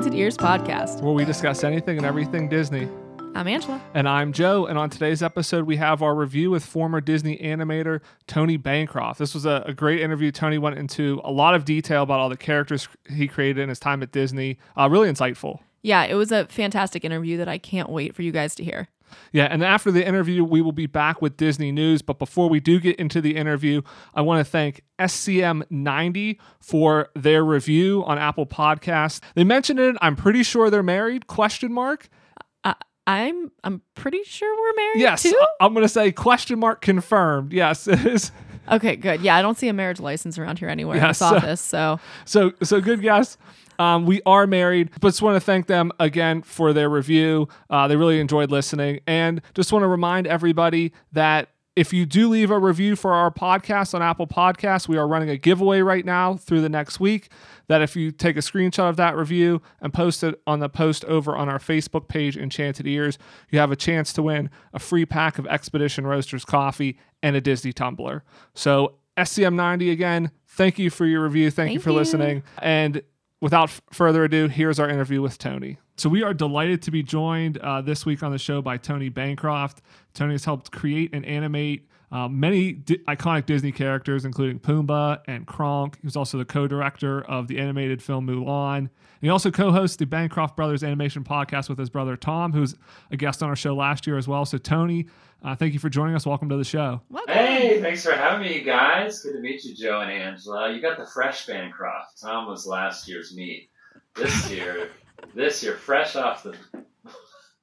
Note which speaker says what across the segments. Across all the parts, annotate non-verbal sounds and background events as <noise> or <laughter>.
Speaker 1: Welcome to the Enchanted Ears podcast.
Speaker 2: where we discuss anything and everything Disney.
Speaker 1: I'm Angela.
Speaker 2: And I'm Joe, and on today's episode, we have our review with former Disney animator Tony Bancroft. This was a, a great interview. Tony went into a lot of detail about all the characters he created in his time at Disney. Uh, really insightful.
Speaker 1: Yeah, it was a fantastic interview that I can't wait for you guys to hear.
Speaker 2: Yeah, and after the interview, we will be back with Disney news. But before we do get into the interview, I want to thank SCM90 for their review on Apple Podcasts. They mentioned it. I'm pretty sure they're married? Question mark.
Speaker 1: I'm I'm pretty sure we're married
Speaker 2: Yes,
Speaker 1: too.
Speaker 2: I'm going to say question mark confirmed. Yes, it is.
Speaker 1: Okay, good. Yeah, I don't see a marriage license around here anywhere in this
Speaker 2: so- <laughs>
Speaker 1: office. So
Speaker 2: So so good guess. Um, we are married, but just want to thank them again for their review. Uh, they really enjoyed listening, and just want to remind everybody that if you do leave a review for our podcast on Apple Podcasts, we are running a giveaway right now through the next week. That if you take a screenshot of that review and post it on the post over on our Facebook page, Enchanted Ears, you have a chance to win a free pack of Expedition Roasters coffee and a Disney tumbler. So SCM90 again, thank you for your review. Thank, you for
Speaker 1: you.
Speaker 2: listening. And without further ado, here's our interview with Tony. So we are delighted to be joined uh, this week on the show by Tony Bancroft. Tony has helped create and animate uh, many di- iconic Disney characters, including Pumbaa and Kronk. He was also the co-director of the animated film Mulan. And he also co-hosts the Bancroft Brothers animation podcast with his brother Tom, who's a guest on our show last year as well. So Tony, uh, thank you for joining us. Welcome to the show.
Speaker 1: welcome.
Speaker 3: Hey, thanks for having me, you guys. Good to meet you, Joe and Angela. You got the fresh Bancroft. Tom was last year's meat. This year, <laughs> this year, fresh off the.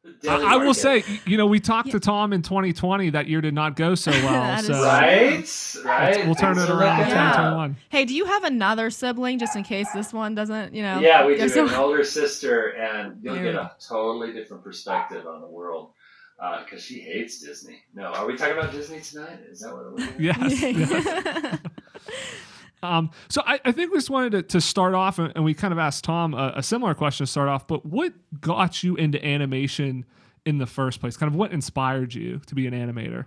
Speaker 3: The deli
Speaker 2: I, I will say, you know, we talked to Tom in 2020. That year did not go so <laughs> well. So
Speaker 3: right, right.
Speaker 2: we'll turn
Speaker 3: Things
Speaker 2: it around in
Speaker 3: looking
Speaker 2: 2021.
Speaker 1: Hey, do you have another sibling just in case this one doesn't, you know?
Speaker 3: Yeah, we
Speaker 1: go
Speaker 3: do.
Speaker 1: so-
Speaker 3: an older sister, and you'll
Speaker 1: There
Speaker 3: get a totally different perspective on the world uh, because she hates Disney. No, are we talking about Disney tonight? Is that what we're doing? <laughs>
Speaker 2: Yes. yes. <laughs> Um, so I, I think we just wanted to, to start off, and we kind of asked Tom a, a similar question to start off. But what got you into animation in the first place? Kind of what inspired you to be an animator?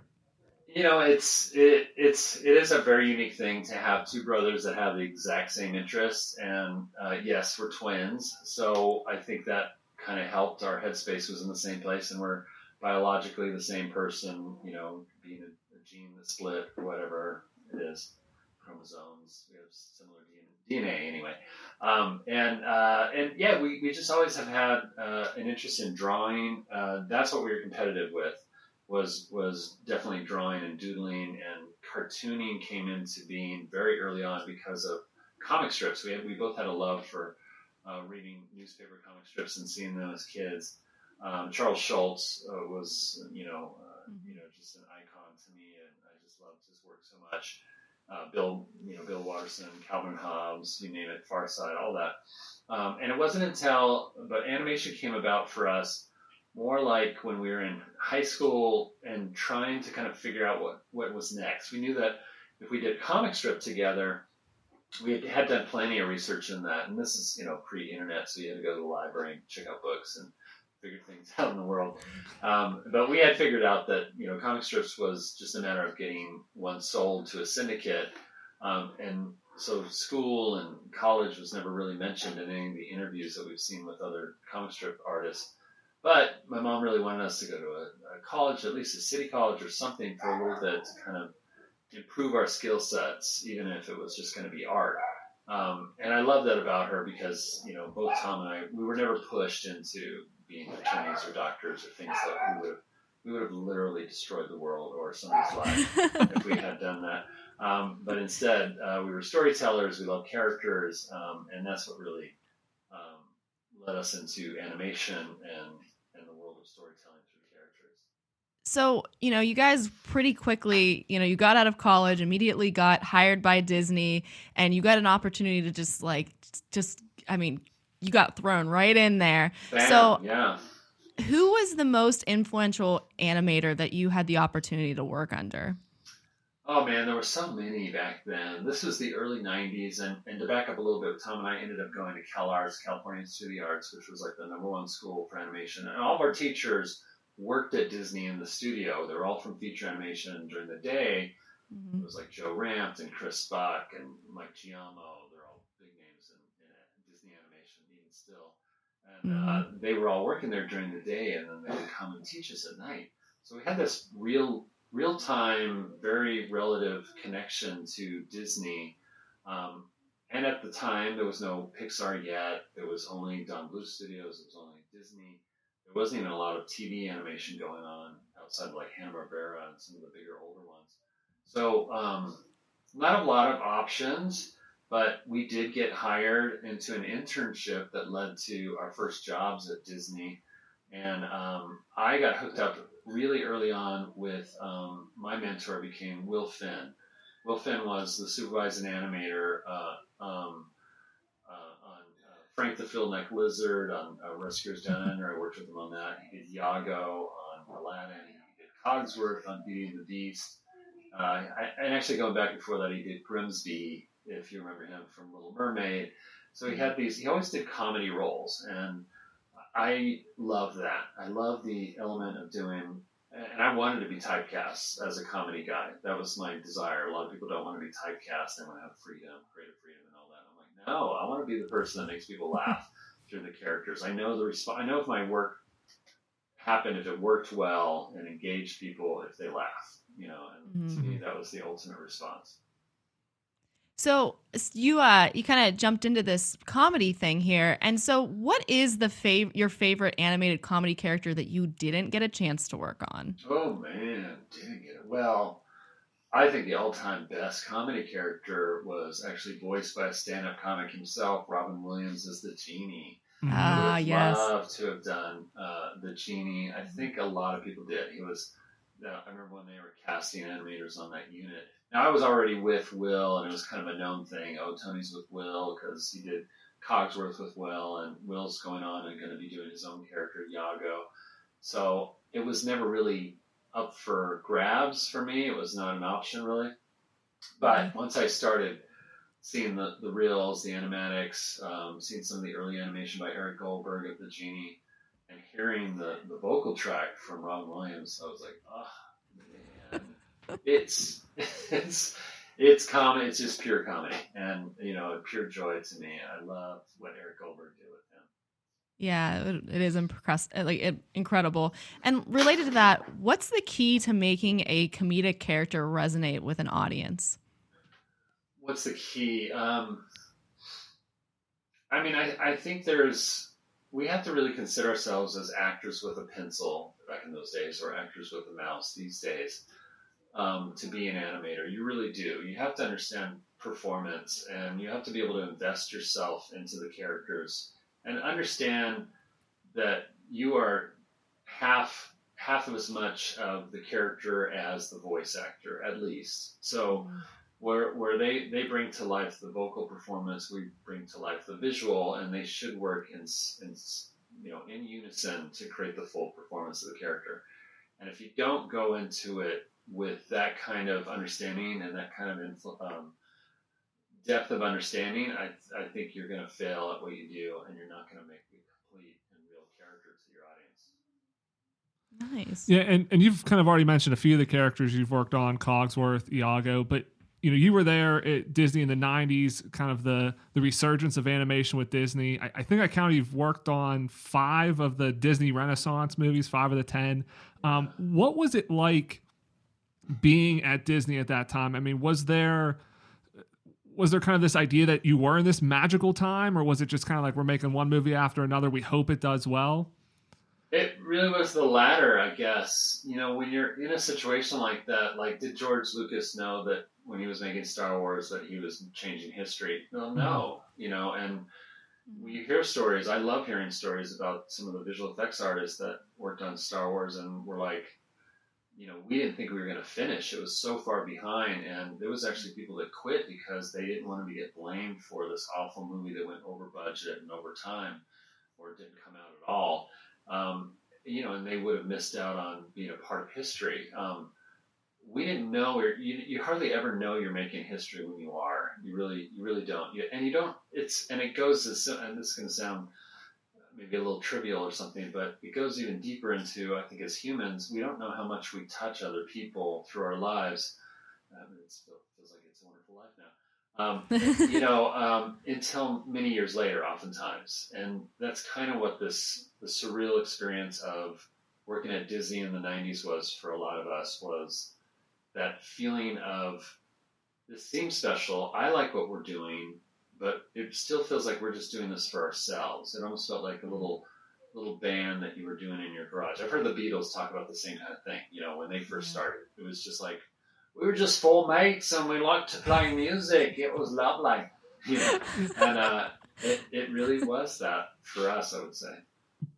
Speaker 3: You know, it's it, it's it is a very unique thing to have two brothers that have the exact same interests, and uh, yes, we're twins, so I think that kind of helped. Our headspace was in the same place, and we're biologically the same person. You know, being a, a gene that split or whatever it is, chromosomes. We have similar DNA, anyway. Um, and uh, and yeah, we, we just always have had uh, an interest in drawing. Uh, that's what we were competitive with was was definitely drawing and doodling and cartooning came into being very early on because of comic strips. We had, we both had a love for uh, reading newspaper comic strips and seeing them as kids. Um, Charles Schulz uh, was you know uh, you know just an icon to me, and I just loved his work so much. Uh, Bill you know Bill Watterson, Calvin Hobbes, you name it, Far Side, all that. Um, and it wasn't until but animation came about for us more like when we were in high school and trying to kind of figure out what, what was next. We knew that if we did comic strip together, we had, had done plenty of research in that. And this is, you know, pre-internet, so you had to go to the library and check out books and figure things <laughs> out in the world. Um, but we had figured out that, you know, comic strips was just a matter of getting one sold to a syndicate. Um, and so school and college was never really mentioned in any of the interviews that we've seen with other comic strip artists. But my mom really wanted us to go to a, a college, at least a city college or something, for a little bit to kind of improve our skill sets, even if it was just going to be art. Um, and I love that about her because you know both Tom and I we were never pushed into being attorneys or doctors or things that we would have we would have literally destroyed the world or somebody's life <laughs> if we had done that. Um, but instead, uh, we were storytellers. We loved characters, um, and that's what really um, led us into animation and and the world of storytelling through characters.
Speaker 1: so you know you guys pretty quickly you know you got out of college immediately got hired by disney and you got an opportunity to just like just i mean you got thrown right in there So-
Speaker 3: yeah,
Speaker 1: who was the most influential animator that you had the opportunity to work under
Speaker 3: Oh man, there were so many back then. This was the early '90s, and, and to back up a little bit, Tom and I ended up going to CalArts, California Institute of the Arts, which was like the number one school for animation. And all of our teachers worked at Disney in the studio. They were all from feature animation during the day.
Speaker 1: Mhm.
Speaker 3: It was like Joe Ranft and Chris Spock and Mike Giaimo. They're all big names in, in Disney animation. animation even still. And uh, they were all working there during the day, and then they would come and teach us at night. So we had this real, real time, very relative connection to Disney. Um, and at the time, there was no Pixar yet. There was only Don Bluth Studios. It was only Disney. There wasn't even a lot of TV animation going on outside of like Hanna Barbera and some of the bigger older ones. So um, not a lot of options, but we did get hired into an internship that led to our first jobs at Disney. And um, I got hooked up really early on with um, my mentor became Will Finn. Will Finn was the supervising animator uh, um, uh, on uh, Frank the Frill Neck Lizard on uh, Rescuers Down Under. I worked with him on that. He did Iago on Aladdin. He did Cogsworth on Beauty and the Beast. Uh, I, and actually, going back before that, he did Grimsby, if you remember him from Little Mermaid. So he mm-hmm. had these. He always did comedy roles, and I love that. I love the element of doing. And I wanted to be typecast as a comedy guy. That was my desire. A lot of people don't want to be typecast. They want to have freedom, creative freedom, and all that. I'm like, no, I want to be the person that makes people laugh <laughs> through the characters. I know the resp- I know if my work happened, if it worked well and engaged people, if they laugh. You know, and to me, mm-hmm. that was the ultimate response.
Speaker 1: So you uh you kind of jumped into this comedy thing here, and so what is the fav- your favorite animated comedy character that you didn't get a chance to work on?
Speaker 3: Oh man, didn't get it. Well, I think the all-time best comedy character was actually voiced by a stand-up comic himself, Robin Williams, as the genie.
Speaker 2: Mhm.
Speaker 1: Ah,
Speaker 3: I
Speaker 1: yes.
Speaker 3: love to have done uh, the genie. I think a lot of people did. He was. Uh, I remember when they were casting animators on that unit. Now I was already with Will, and it was kind of a known thing. Oh, Tony's with Will because he did Cogsworth with Will, and Will's going on and going to be doing his own character Iago. So it was never really up for grabs for me. It was not an option really. But once I started seeing the, the reels, the animatics, um, seeing some of the early animation by Eric Goldberg of the Genie, and hearing the, the vocal track from Robin Williams, I was like, oh man, it's <laughs> it's it's comedy. It's just pure comedy, and you know, pure joy to me. I love what Eric Goldberg did with him.
Speaker 1: Yeah, it, is like it, incredible. And related to that, what's the key to making a comedic character resonate with an audience?
Speaker 3: What's the key? Um, I mean, I, I think there's we have to really consider ourselves as actors with a pencil back in those days, or actors with a mouse these days. Um, to be an animator, you really do. You have to understand performance, and you have to be able to invest yourself into the characters, and understand that you are half half of as much of the character as the voice actor, at least. So where where they they bring to life the vocal performance, we bring to life the visual, and they should work in in you know in unison to create the full performance of the character. And if you don't go into it with that kind of understanding and that kind of influ- um, depth of understanding, I I think you're going to fail at what you do, and you're not going to make a complete and real character to your audience.
Speaker 1: Nice.
Speaker 2: Yeah, and, and you've kind of already mentioned a few of the characters you've worked on, Cogsworth, Iago, but you know, you were there at Disney in the '90s, kind of the the resurgence of animation with Disney. I, I think I counted you've worked on five of the Disney Renaissance movies, five of the ten. Um, what was it like being at Disney at that time? I mean, was there was there kind of this idea that you were in this magical time, or was it just kind of like we're making one movie after another? We hope it does well.
Speaker 3: It really was the latter, I guess. You know, when you're in a situation like that, like did George Lucas know that when he was making Star Wars that he was changing history? Well, mm-hmm. no. You know, and we hear stories. I love hearing stories about some of the visual effects artists that worked on Star Wars and were like, you know, we didn't think we were going to finish. It was so far behind, and there was actually people that quit because they didn't want to get blamed for this awful movie that went over budget and over time, or didn't come out at all. Um, you know, and they would have missed out on being a part of history. Um, we didn't know, you, you hardly ever know you're making history when you are. You really, you really don't. You, and you don't. It's and it goes as and this is going to sound maybe a little trivial or something, but it goes even deeper into I think as humans, we don't know how much we touch other people through our lives. Um, it feels like it's a wonderful life now. Um, <laughs> you know, um, until many years later, oftentimes, and that's kind of what this the surreal experience of working at Disney in the '90s was for a lot of us was that feeling of this seems special. I like what we're doing, but it still feels like we're just doing this for ourselves. It almost felt like a little little band that you were doing in your garage. I've heard the Beatles talk about the same kind of thing. You know, when they first started, it was just like we were just four mates and we liked to play music. It was lovely. <laughs> You know? and uh, it, it really was that for us, I would say.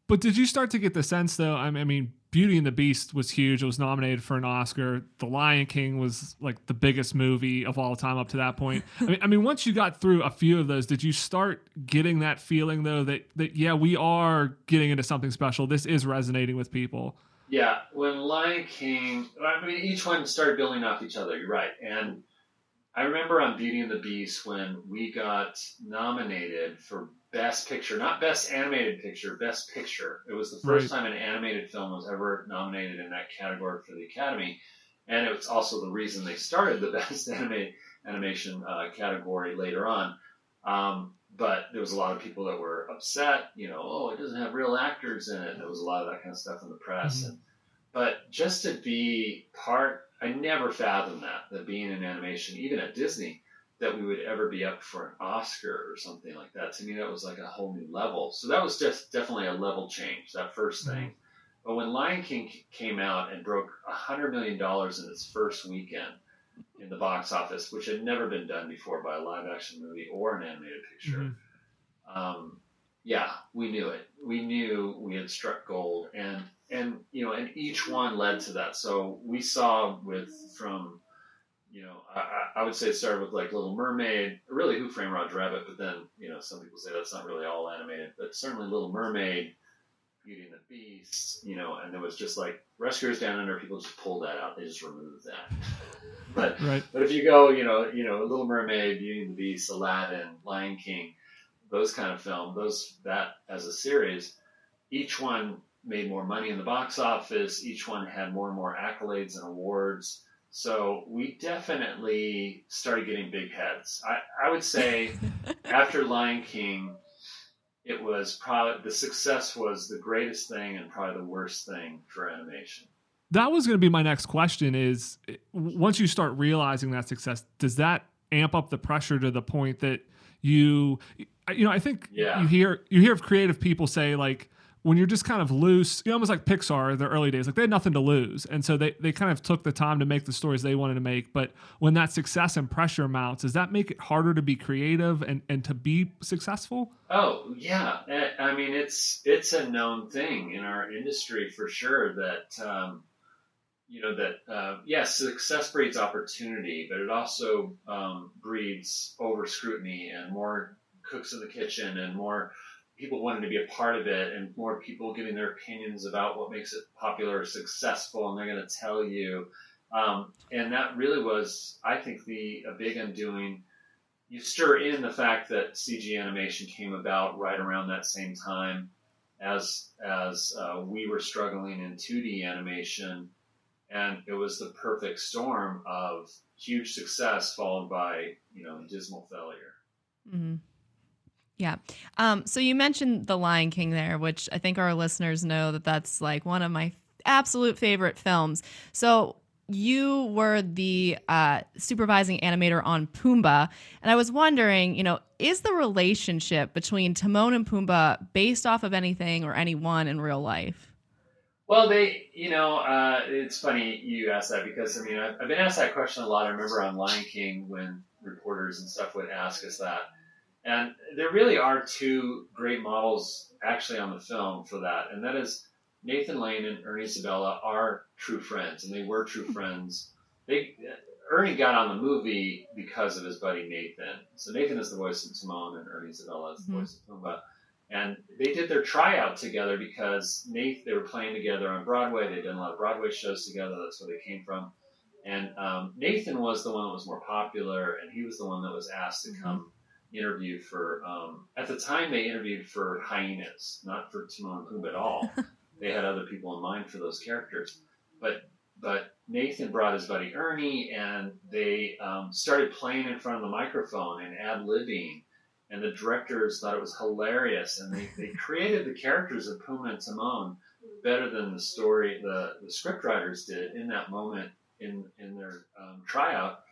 Speaker 2: But did you start to get the sense, though? I mean, Beauty and the Beast was huge. It was nominated for an Oscar. The Lion King was like the biggest movie of all time up to that point. <laughs> I mean, I mean, once you got through a few of those, did you start getting that feeling though that that yeah, we are getting into something special. This is resonating with people.
Speaker 3: Yeah, when Lion King, I mean, each one started building off each other. You're right, and I remember on Beauty and the Beast when we got nominated for Best Picture, not Best Animated Picture, Best Picture. It was the first right. time an animated film was ever nominated in that category for the Academy, and it was also the reason they started the <laughs> Best Animated Animation uh, category later on. Um, but there was a lot of people that were upset. You know, oh, it doesn't have real actors in it. There was a lot of that kind of stuff in the press. Mm-hmm. And, but just to be part, I never fathomed that that being in animation, even at Disney, that we would ever be up for an Oscar or something like that. To me, that was like a whole new level. So that was just definitely a level change, that first thing. Mm-hmm. But when Lion King came out and broke $100 million in its first weekend in the box office, which had never been done before by a live action movie or an animated picture, mm-hmm. um, yeah, we knew it. We knew we had struck gold. And, and, you know, and each one led to that. So we saw with, from you know, I, I would say it started with like Little Mermaid, really Who Framed Roger Rabbit, but then, you know, some people say that's not really all animated, but certainly Little Mermaid, Beauty and the Beast, you know, and there was just like Rescuers Down Under, people just pulled that out. They just removed that. <laughs> but right. but if you go, you know, you know, Little Mermaid, Beauty and the Beast, Aladdin, Lion King, those kind of film, those that as a series, each one made more money in the box office. Each one had more and more accolades and awards. So we definitely started getting big heads. I, I would say <laughs> after Lion King, it was probably the success was the greatest thing and probably the worst thing for animation.
Speaker 2: That was going to be my next question is once you start realizing that success, does that amp up the pressure to the point that you you know, I think yeah. you hear you hear of creative people say like when you're just kind of loose, you know, almost like Pixar, their early days, like they had nothing to lose. And so they, they kind of took the time to make the stories they wanted to make. But when that success and pressure mounts, does that make it harder to be creative and, and to be successful?
Speaker 3: Oh, yeah. I mean, it's, it's a known thing in our industry for sure that, um, you know, that, uh, yes, success breeds opportunity, but it also um, breeds over scrutiny and more cooks in the kitchen and more, people wanting to be a part of it and more people giving their opinions about what makes it popular or successful and they're going to tell you. Um, and that really was i think the a big undoing. You stir in the fact that cg animation came about right around that same time as as uh, we were struggling in 2d animation and it was the perfect storm of huge success followed by you know dismal failure.
Speaker 1: Mm-hmm. Yeah. Um, so you mentioned The Lion King there, which I think our listeners know that that's like one of my absolute favorite films. So you were the uh, supervising animator on Pumbaa, and I was wondering, you know, is the relationship between Timon and Pumbaa based off of anything or anyone in real life?
Speaker 3: Well, they, you know, uh, it's funny you asked that because I mean I've, I've been asked that question a lot. I remember on Lion King when reporters and stuff would ask us that. And there really are two great models actually on the film for that, and that is Nathan Lane and Ernie Sabella are true friends, and they were true friends. They Ernie got on the movie because of his buddy Nathan. So Nathan is the voice of Timon, and Ernie Sabella is the mm-hmm. voice of Pumbaa. And they did their tryout together because Nate they were playing together on Broadway. They'd done a lot of Broadway shows together. That's where they came from. And um, Nathan was the one that was more popular, and he was the one that was asked to mm-hmm. come interviewed for. Um, at the time, they interviewed for hyenas, not for Timon and Pumbaa at all. <laughs> they had other people in mind for those characters, but but Nathan brought his buddy Ernie, and they um, started playing in front of the microphone and ad libbing. And the directors thought it was hilarious, and they, they created the characters of Pumbaa and Timon better than the story the, the script writers did in that moment in in their um, tryout,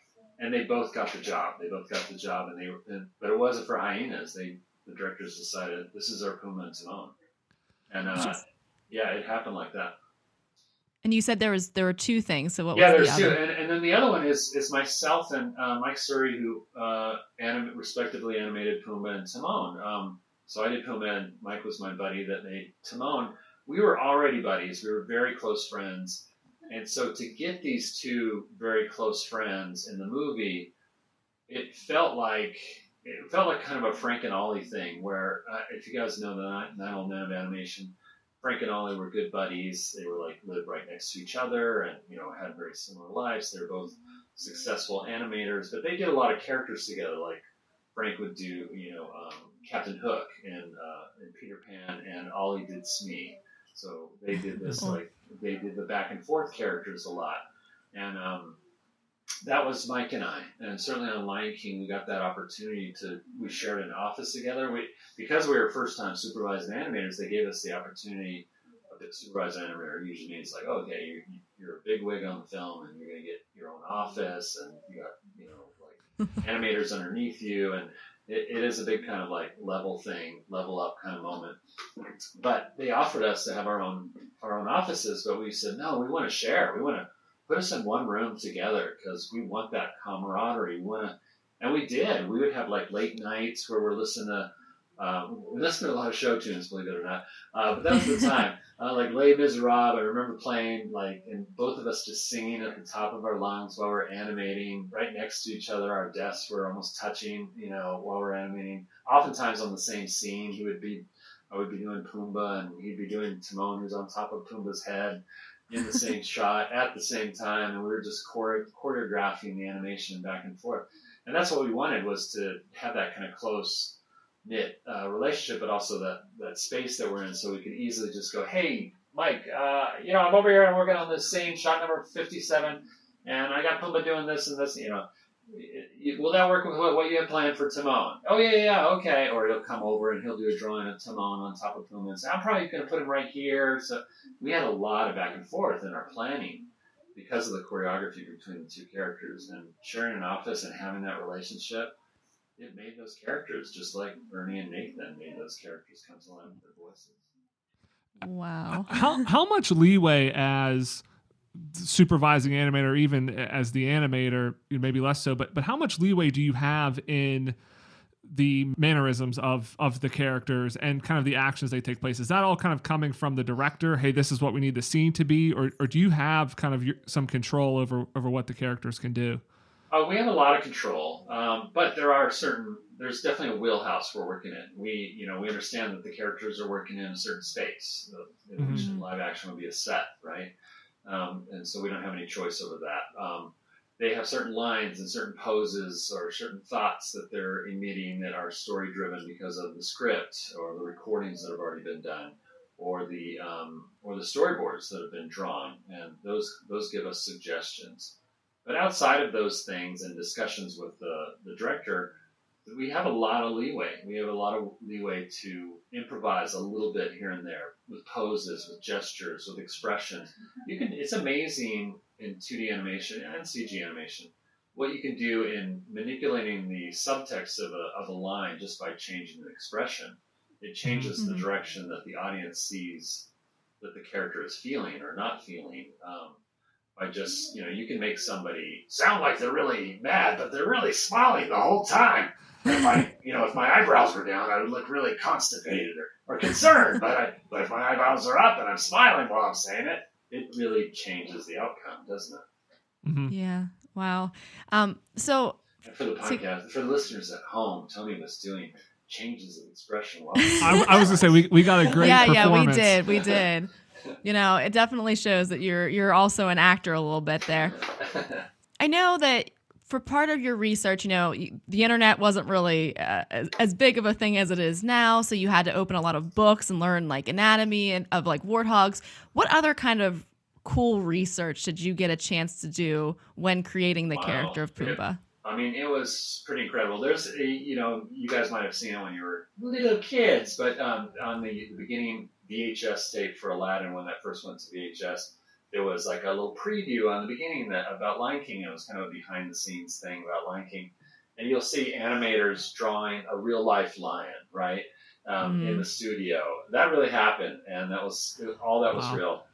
Speaker 3: and they both got the job. They both got the job, and they were, and, but it wasn't for hyenas. They the directors decided this is our Pumbaa and Timon, and uh, yeah, it happened like that.
Speaker 1: And you said there was there were two things. So what
Speaker 3: yeah,
Speaker 1: was
Speaker 3: there's
Speaker 1: the
Speaker 3: two, and, and then the other one is is myself and uh, Mike Surrey, who uh, anim- respectively animated Pumbaa and Timon. Um, so I did Pumbaa, and Mike was my buddy that made Timon. We were already buddies. We were very close friends, and so to get these two very close friends in the movie, it felt like it felt like kind of a Frank and Ollie thing. Where uh, if you guys know the Nine Old Men of Animation, Frank and Ollie were good buddies. They were like lived right next to each other, and you know had very similar lives. They were both successful animators, but they did a lot of characters together. Like Frank would do, you know, um, Captain Hook and uh, and Peter Pan, and Ollie did Smee. So they did this like they did the back and forth characters a lot, and um, that was Mike and I. And certainly on Lion King, we got that opportunity to we shared an office together. We because we were first time supervised animators, they gave us the opportunity. A supervised animator usually means like, oh, okay, you're, you're a big wig on the film, and you're gonna get your own office, and you got you know like <laughs> animators underneath you, and it, it is a big kind of like level thing, level up kind of moment. But they offered us to have our own our own offices, but we said no, we want to share. We want to put us in one room together because we want that camaraderie. We want to, and we did. We would have like late nights where we're listening to. Um, we listened to a lot of show tunes, believe it or not. Uh, but that was the time. <laughs> Uh, like Les Miserables, I remember playing like, and both of us just singing at the top of our lungs while we're animating, right next to each other. Our desks were almost touching, you know, while we're animating. Oftentimes on the same scene, he would be, I would be doing Pumbaa, and he'd be doing Timon, who's on top of Pumbaa's head, in the same <laughs> shot at the same time, and we were just chore- choreographing the animation back and forth. And that's what we wanted was to have that kind of close knit uh, relationship, but also that that space that we're in, so we could easily just go, "Hey, Mike, uh, you know, I'm over here and working on this same shot number 57, and I got Pumbaa doing this and this, you know." Will that work with what, what you have planned for Timon? Oh yeah, yeah, okay. Or he'll come over and he'll do a drawing of Timon on top of Pumbaa and say, "I'm probably going to put him right here." So we had a lot of back and forth in our planning because of the choreography between the two characters and sharing an office and having that relationship it made those characters just like Ernie and Nathan made those characters come to life with their voices.
Speaker 1: Wow.
Speaker 2: how how much leeway as supervising animator, even as the animator, maybe less so, but but how much leeway do you have in the mannerisms of of the characters and kind of the actions they take place? Is that all kind of coming from the director? Hey, this is what we need the scene to be, or or do you have kind of your, some control over over what the characters can do?
Speaker 3: Uh, we have a lot of control, um, but there are certain. There's definitely a wheelhouse we're working in. We, you know, we understand that the characters are working in a certain space, in which
Speaker 1: Mhm.
Speaker 3: live action would be a set, right? Um, and so we don't have any choice over that. Um, they have certain lines and certain poses or certain thoughts that they're emitting that are story driven because of the script or the recordings that have already been done or the um, or the storyboards that have been drawn, and those those give us suggestions. But outside of those things and discussions with the, the director, we have a lot of leeway. We have a lot of leeway to improvise a little bit here and there with poses, with gestures, with expressions. You can. It's amazing in 2D animation and CG animation what you can do in manipulating the subtext of a, of a line just by changing the expression. It changes the
Speaker 1: Mhm.
Speaker 3: direction that the audience sees that the character is feeling or not feeling. Um, by just you know you can make somebody sound like they're really mad but they're really smiling the whole time And if I <laughs> you know if my eyebrows were down I would look really constipated or, or concerned but I but if my eyebrows are up and I'm smiling while I'm saying it it really changes the outcome doesn't it
Speaker 2: hmm
Speaker 1: Yeah. Wow. Um, so
Speaker 3: and for the
Speaker 1: So-
Speaker 3: podcast for the listeners at home Tony was doing changes of expression while <laughs>
Speaker 2: I, I was gonna say we, we got a great
Speaker 1: yeah, yeah, we did, we did. <laughs> You know, it definitely shows that you're you're also an actor a little bit there. <laughs> I know that for part of your research, you know, the internet wasn't really uh, as, as big of a thing as it is now, so you had to open a lot of books and learn like anatomy and of like warthogs. What other kind of cool research did you get a chance to do when creating the
Speaker 3: Wow.
Speaker 1: character of
Speaker 3: Yeah.
Speaker 1: Pumbaa?
Speaker 3: I mean, it was pretty incredible. There's, a, you know, you guys might have seen it when you were little kids, but um, on the, the beginning VHS tape for Aladdin, when that first went to VHS, there was like a little preview on the beginning that about Lion King. It was kind of a behind the scenes thing about Lion King, and you'll see animators drawing a real life lion, right, um, in
Speaker 1: Mhm.
Speaker 3: the studio. That really happened, and that was all that was
Speaker 2: Wow.
Speaker 3: real.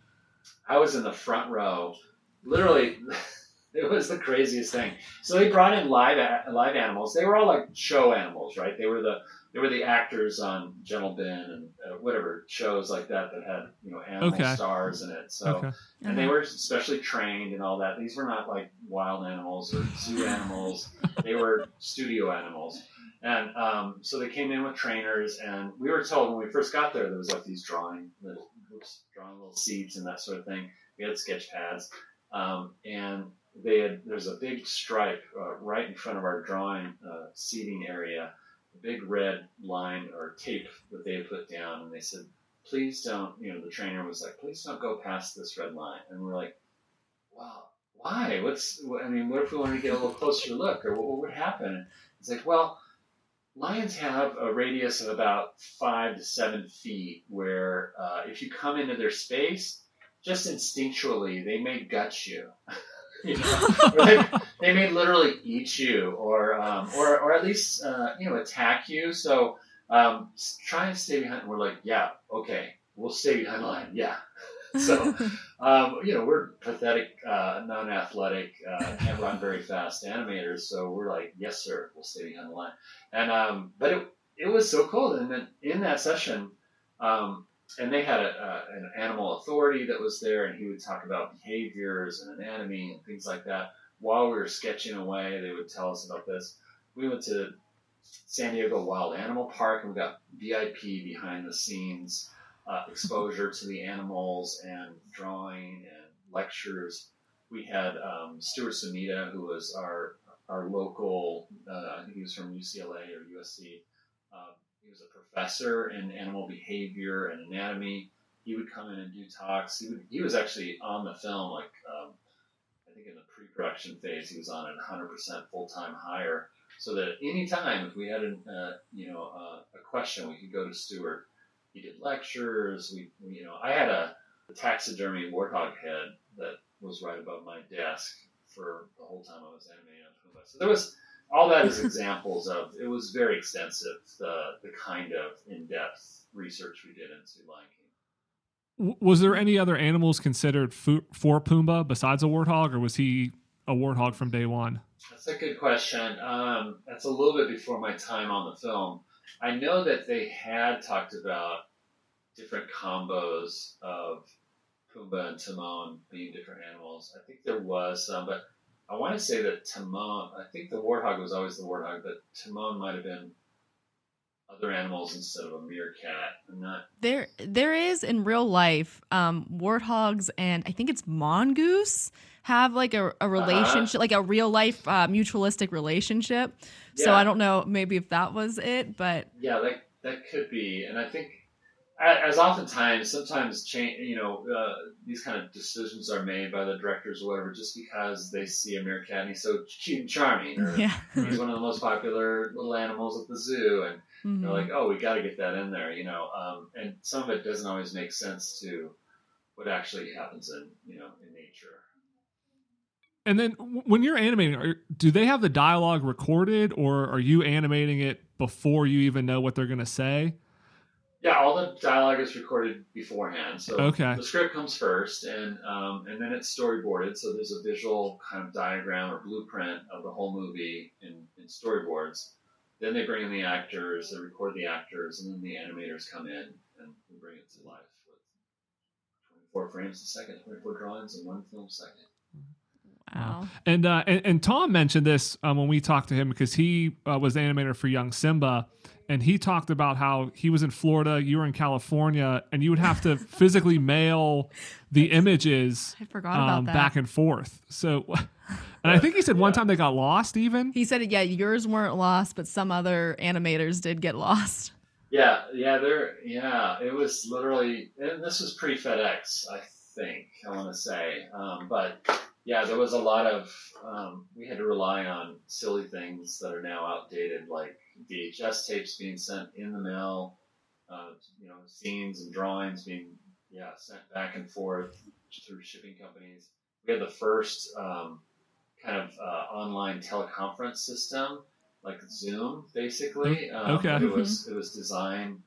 Speaker 3: I was in the front row, literally. <laughs> It was the craziest thing. So they brought in live live animals. They were all like show animals, right? They were the they were the actors on Gentle Ben and uh, whatever shows like that that had you know animal
Speaker 2: Okay.
Speaker 3: stars in it. So
Speaker 2: Okay.
Speaker 3: and they were specially trained and all that. These were not like wild animals or zoo <laughs> animals. They were studio animals. And um, so they came in with trainers, and we were told when we first got there there was like these drawing little oops, drawing little seats and that sort of thing. We had sketch pads, um, and they had there's a big stripe uh, right in front of our drawing uh, seating area, big red line or tape that they had put down, and they said, "Please don't." You know, the trainer was like, "Please don't go past this red line," and we're like, "Wow, why? What's? I mean, what if we wanted to get a little closer look, or what, what would happen?" It's like, well. Lions have a radius of about five to seven feet, where uh, if you come into their space, just instinctually they may gut you. <laughs> you know, <laughs> they, they may literally eat you, or um, or or at least uh, you know attack you. So um, try and stay behind. We're like, yeah, okay, we'll stay behind the line. Yeah. <laughs> So um, you know, we're pathetic, uh, non-athletic, uh, can't run very fast animators. So we're like, yes, sir, we'll stay behind the line. And um, but it it was so cool. And then in that session, um, and they had a, a, an animal authority that was there, and he would talk about behaviors and anatomy and things like that. While we were sketching away, they would tell us about this. We went to San Diego Wild Animal Park, and we got VIP behind the scenes uh, exposure to the animals and drawing and lectures. We had um, Stuart Sumida, who was our our local. Uh, I think he was from UCLA or USC. He was a professor in animal behavior and anatomy. He would come in and do talks. He would, he was actually on the film, like um, I think in the pre-production phase, he was on it 100% full-time hire. So that anytime if we had an, uh, you know uh, a question, we could go to Stuart he did lectures. We, we- you know, I had a, a taxidermy warthog head that was right above my desk for the whole time I was animating. So there was all that is examples of. It was very extensive the the kind of in depth research we did into Lion King.
Speaker 2: Was there any other animals considered for Pumbaa besides a warthog, or was he a warthog from day one?
Speaker 3: That's a good question. Um, that's a little bit before my time on the film. I know that they had talked about different combos of Pumbaa and Timon being different animals. I think there was some, but I want to say that Timon, I think the warthog was always the warthog, but Timon might have been other animals instead of a meerkat. I'm not
Speaker 1: There, there is in real life, um, warthogs and I think it's mongoose have like a, a relationship, like a real life uh, mutualistic relationship. So I don't know, maybe if that was it, but
Speaker 3: Yeah, that that could be, and I think as oftentimes, sometimes change, you know, uh, these kind of decisions are made by the directors or whatever, just because they see a meerkat and he's so cute and charming, or
Speaker 1: yeah.
Speaker 3: he's one of the most popular little animals at the zoo, and
Speaker 1: Mhm.
Speaker 3: they're like, oh, we got to get that in there, you know. Um, and some of it doesn't always make sense to what actually happens in, you know, in nature.
Speaker 2: And then when you're animating, are, do they have the dialogue recorded, or are you animating it before you even know what they're going to say?
Speaker 3: Yeah, all the dialogue is recorded beforehand. So
Speaker 2: Okay.
Speaker 3: the script comes first, and um, and then it's storyboarded. So there's a visual kind of diagram or blueprint of the whole movie in, in storyboards. Then they bring in the actors, they record the actors, and then the animators come in and we bring it to life with 24 frames a second, 24 drawings in one film second.
Speaker 1: Wow.
Speaker 2: And uh, and, and Tom mentioned this um, when we talked to him because he uh, was the animator for Young Simba, and he talked about how he was in Florida, you were in California, and you would have to physically <laughs> mail the images
Speaker 1: I forgot about
Speaker 2: um,
Speaker 1: that.
Speaker 2: back and forth. So, and I think he said one time they got lost even.
Speaker 1: he said, yeah, yours weren't lost, but some other animators did get lost.
Speaker 3: Yeah, yeah, there, yeah. It was literally, and this was pre FedEx. I think. I want to say, um, but yeah, there was a lot of um, we had to rely on silly things that are now outdated, like VHS tapes being sent in the mail, uh, you know, scenes and drawings being yeah sent back and forth through shipping companies. We had the first um, kind of uh, online teleconference system, like Zoom, basically. Um,
Speaker 2: Okay.
Speaker 3: It was it was designed.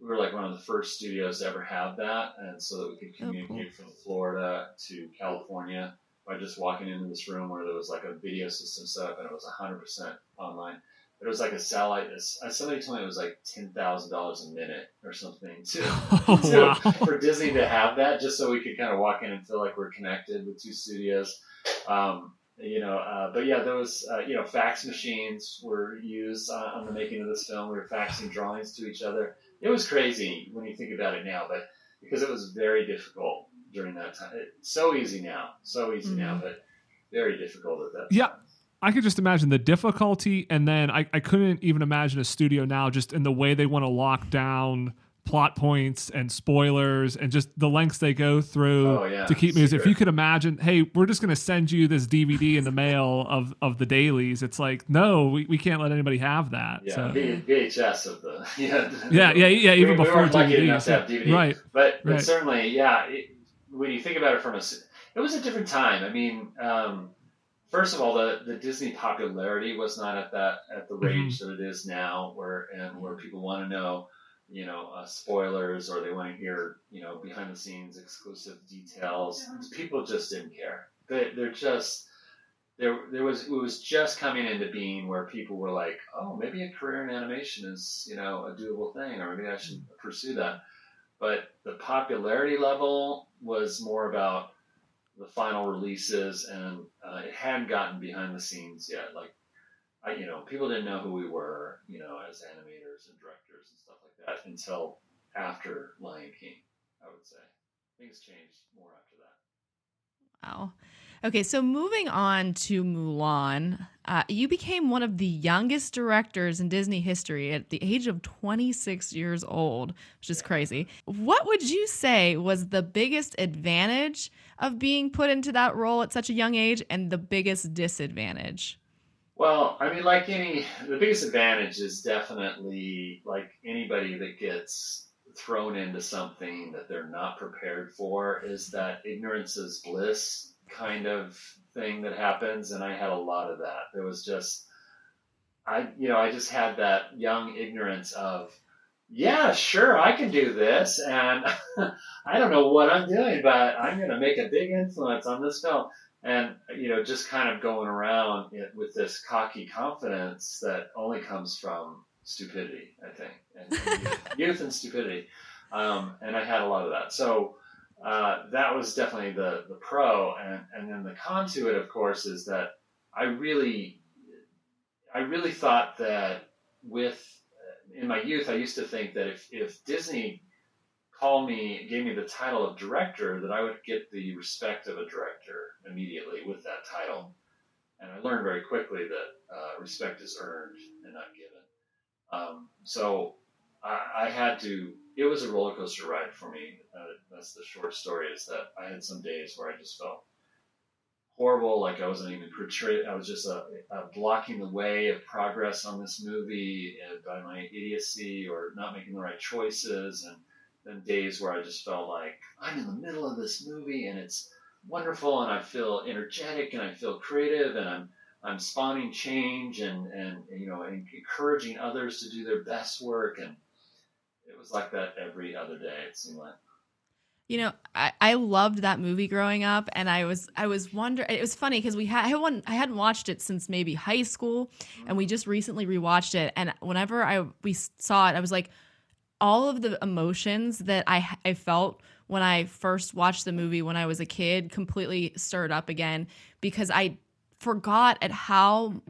Speaker 3: We were like one of the first studios to ever have that, and so that we could
Speaker 1: Oh, cool.
Speaker 3: communicate from Florida to California by just walking into this room where there was like a video system set up and it was 100% online. It was like a satellite. Somebody told me it was like $10,000 a minute or something to,
Speaker 2: Oh, <laughs>
Speaker 3: to-
Speaker 2: wow.
Speaker 3: for Disney to have that just so we could kind of walk in and feel like we're connected with two studios. Um, you know, uh, but yeah, those uh, you know, fax machines were used on, on the making of this film. We were faxing drawings to each other. It was crazy when you think about it now, but because it was very difficult during that time. It's so easy now, so easy now, but very difficult at that
Speaker 2: Yeah. I could just imagine the difficulty, and then I, I couldn't even imagine a studio now just in the way they want to lock down plot points and spoilers and just the lengths they go through
Speaker 3: Oh, yeah,
Speaker 2: to keep me. If you could imagine, hey, we're just going to send you this DVD in the mail of, of the dailies. It's like, no, we, we can't let anybody have that.
Speaker 3: Yeah,
Speaker 2: so.
Speaker 3: VHS of the <laughs> yeah
Speaker 2: Yeah, yeah, yeah. Even
Speaker 3: we,
Speaker 2: before
Speaker 3: weren't lucky
Speaker 2: DVD,
Speaker 3: enough to have DVD,
Speaker 2: right?
Speaker 3: But, but
Speaker 2: Right.
Speaker 3: certainly, yeah. It, when you think about it from a, it was a different time. I mean, um, first of all, the, the Disney popularity was not at that at the range that it is now, where and where people want to know, you know, uh, spoilers or they want to hear, you know, behind the scenes exclusive details. People just didn't care. They, they're just there. There was it was just coming into being where people were like, oh, maybe a career in animation is you know a doable thing, or maybe I should pursue that but the popularity level was more about the final releases, and uh, it hadn't gotten behind the scenes yet. Like, I, you know, people didn't know who we were, you know, as animators and directors and stuff like that until after Lion King. I would say things changed more after that.
Speaker 1: Wow. Okay, so moving on to Mulan, uh, you became one of the youngest directors in Disney history at the age of 26 years old, which is crazy. What would you say was the biggest advantage of being put into that role at such a young age and the biggest disadvantage?
Speaker 3: Well, I mean, like any, the biggest advantage is definitely like anybody that gets thrown into something that they're not prepared for is that ignorance is bliss kind of thing that happens. And I had a lot of that. There was just, I, you know, I just had that young ignorance of, yeah, sure, I can do this. And <laughs> I don't know what I'm doing, but I'm going to make a big influence on this film and you know just kind of going around it with this cocky confidence that only comes from stupidity i think and, <laughs> youth and stupidity um, and i had a lot of that so uh, that was definitely the the pro and and then the con to it of course is that i really i really thought that with in my youth i used to think that if if disney called me, gave me the title of director, that I would get the respect of a director immediately with that title. And I learned very quickly that uh, respect is earned and not given. Um, so I, had to. It was a roller coaster ride for me. Uh, that's the short story. Is that I had some days where I just felt horrible, like I wasn't even portrayed. I was just uh, uh, blocking the way of progress on this movie by my idiocy or not making the right choices, and then days where I just felt like I'm in the middle of this movie and it's wonderful and I feel energetic and I feel creative and I'm I'm spawning change and and you know encouraging others to do their best work and it was like that every other day it seemed like
Speaker 1: You know, I, I loved that movie growing up, and I was I was wondering. It was funny because we had I hadn't, I hadn't watched it since maybe high school, and we just recently rewatched it. And whenever I we saw it, I was like, all of the emotions that I I felt when I first watched the movie when I was a kid completely stirred up again because I forgot at how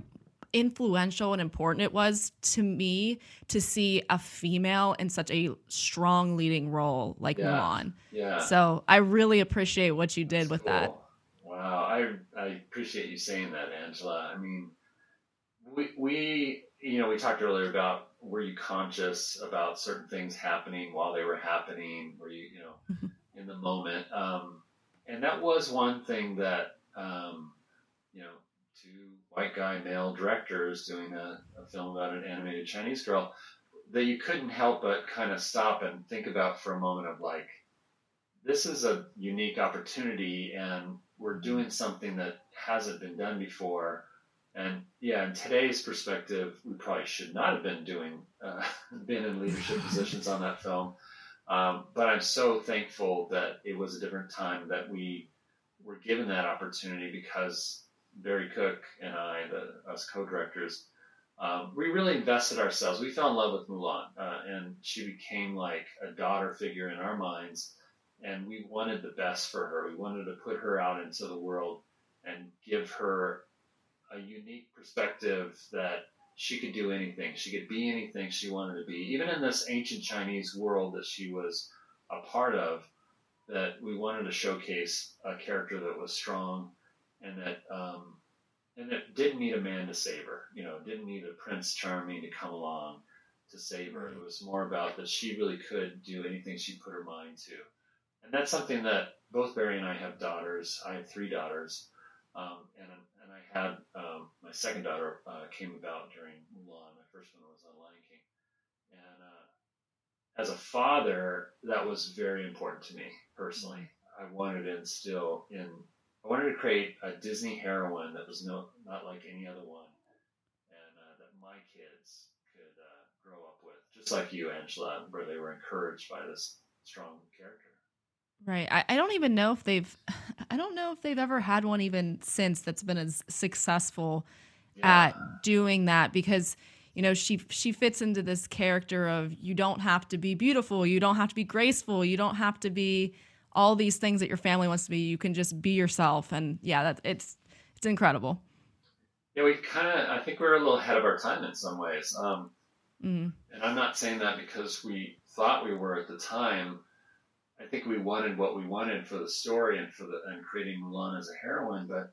Speaker 1: influential and important it was to me to see a female in such a strong leading role like
Speaker 3: Yeah.
Speaker 1: Mulan.
Speaker 3: yeah
Speaker 1: So I really appreciate what you did
Speaker 3: That's
Speaker 1: with that.
Speaker 3: Wow, I I appreciate you saying that, Angela. I mean, we we you know we talked earlier about were you conscious about certain things happening while they were happening? Were you you know <laughs> in the moment? Um, and that was one thing that um, you know two white guy male directors doing a, a film about an animated Chinese girl that you couldn't help but kind of stop and think about for a moment of like this is a unique opportunity and we're doing something that hasn't been done before. And yeah in today's perspective we probably should not have been doing uh, <laughs> been in leadership <laughs> positions on that film. Um, but i'm so thankful that it was a different time that we were given that opportunity because barry cook and i the us co-directors um, we really invested ourselves. We fell in love with Mulan, uh, and she became like a daughter figure in our minds. And we wanted the best for her. We wanted to put her out into the world and give her a unique perspective that she could do anything. She could be anything she wanted to be. Even in this ancient Chinese world that she was a part of, that we wanted to showcase a character that was strong and that um, and it didn't need a man to save her. You know, didn't need a Prince Charming to come along to save her. It was more about that she really could do anything she put her mind to, and that's something that both Barry and I have daughters. I have three daughters, um, and and I had um, my second daughter uh, came about during Mulan. My first one was on Lion King, and uh, as a father, that was very important to me personally. I wanted to instill in I wanted to create a Disney heroine that was no, not like any other one, and uh, that my kids could uh, grow up with, just like you, Angela, where they were encouraged by this strong character.
Speaker 1: Right. I, I don't even know if they've, <laughs> I don't know if they've ever had one even since that's been as successful yeah. at doing that because you know she she fits into this character of you don't have to be beautiful you don't have to be graceful you don't have to be all these things that your family wants to be. You can just be yourself, and yeah, that it's it's incredible.
Speaker 3: Yeah, we kind of I think we're a little ahead of our time in some ways. Um, mm-hmm. And I'm not saying that because we thought we were at the time. I think we wanted what we wanted for the story and for the and creating Mulan as a heroine, but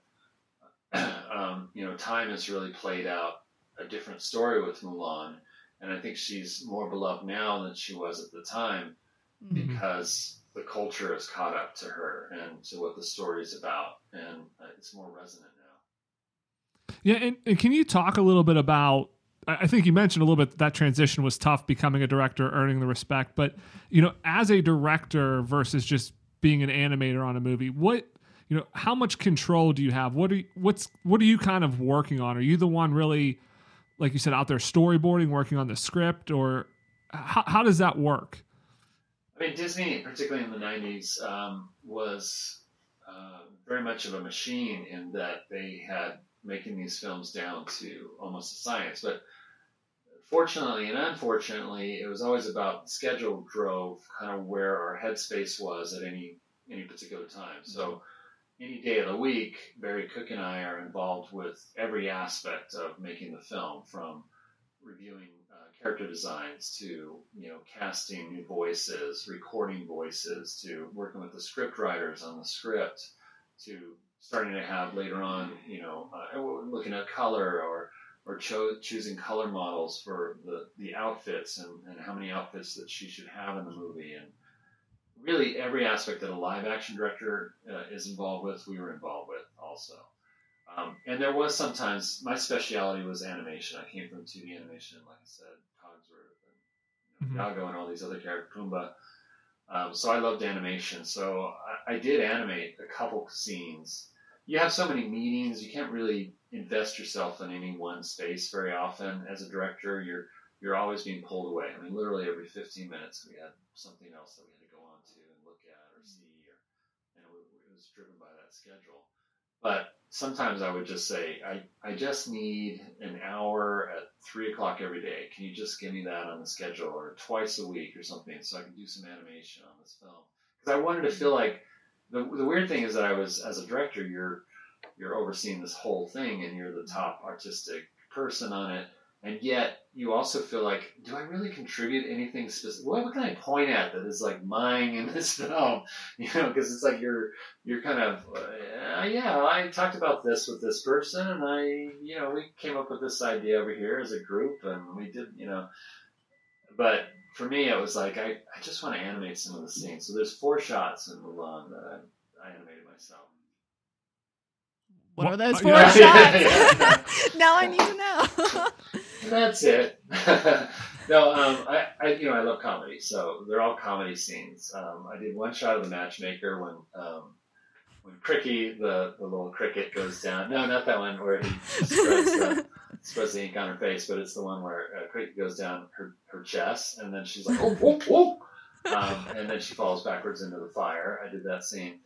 Speaker 3: <clears throat> um, you know, time has really played out a different story with Mulan, and I think she's more beloved now than she was at the time mm-hmm. because the culture has caught up to her and to what the story is about, and uh, it's more resonant now.
Speaker 2: Yeah, and, and can you talk a little bit about? I think you mentioned a little bit that transition was tough, becoming a director, earning the respect. But you know, as a director versus just being an animator on a movie, what you know, how much control do you have? What are you, what's what are you kind of working on? Are you the one really, like you said, out there storyboarding, working on the script, or how, how does that work?
Speaker 3: I mean, Disney, particularly in the 90s, um, was uh, very much of a machine in that they had making these films down to almost a science. But fortunately and unfortunately, it was always about schedule drove kind of where our headspace was at any any particular time. So any day of the week, Barry Cook and I are involved with every aspect of making the film, from reviewing character designs to you know casting new voices, recording voices, to working with the script writers on the script, to starting to have later on you know uh, looking at color or or cho- choosing color models for the, the outfits and, and how many outfits that she should have in the movie. And really every aspect that a live action director uh, is involved with we were involved with also. Um, and there was sometimes my specialty was animation. I came from 2d animation like i said mm-hmm. Iago and all these other characters, Pumbaa. Um, so I loved animation. So I, I, did animate a couple scenes. You have so many meetings, you can't really invest yourself in any one space very often. As a director, you're you're always being pulled away. I mean, literally every 15 minutes, we had something else that we had to go on to and look at or see, or and it, it was driven by that schedule. But sometimes I would just say, I, I just need an hour at three o'clock every day. Can you just give me that on the schedule or twice a week or something so I can do some animation on this film? Because I wanted to feel like the, the weird thing is that I was, as a director, you're, you're overseeing this whole thing and you're the top artistic person on it and yet you also feel like, do I really contribute anything specific? What, what can I point at that is like mine in this <laughs> film? You know, because it's like you're you're kind of uh, yeah. I talked about this with this person, and I you know we came up with this idea over here as a group, and we did you know. But for me, it was like I, I just want to animate some of the scenes. So there's four shots in Mulan that I, I animated myself.
Speaker 1: What
Speaker 2: Well,
Speaker 1: are those four
Speaker 2: yeah.
Speaker 1: shots? <laughs> <laughs> now I need to know.
Speaker 3: That's it. <laughs> no, um, I, I, you know, I love comedy, so they're all comedy scenes. Um, I did one shot of the matchmaker when, um, when Cri-Kee, the, the little cricket, goes down. No, not that one where he <laughs> spreads the, spreads the ink on her face, but it's the one where uh, Cricket goes down her, her chest, and then she's like, oh, oh, oh. <laughs> Um, and then she falls backwards into the fire. I did that scene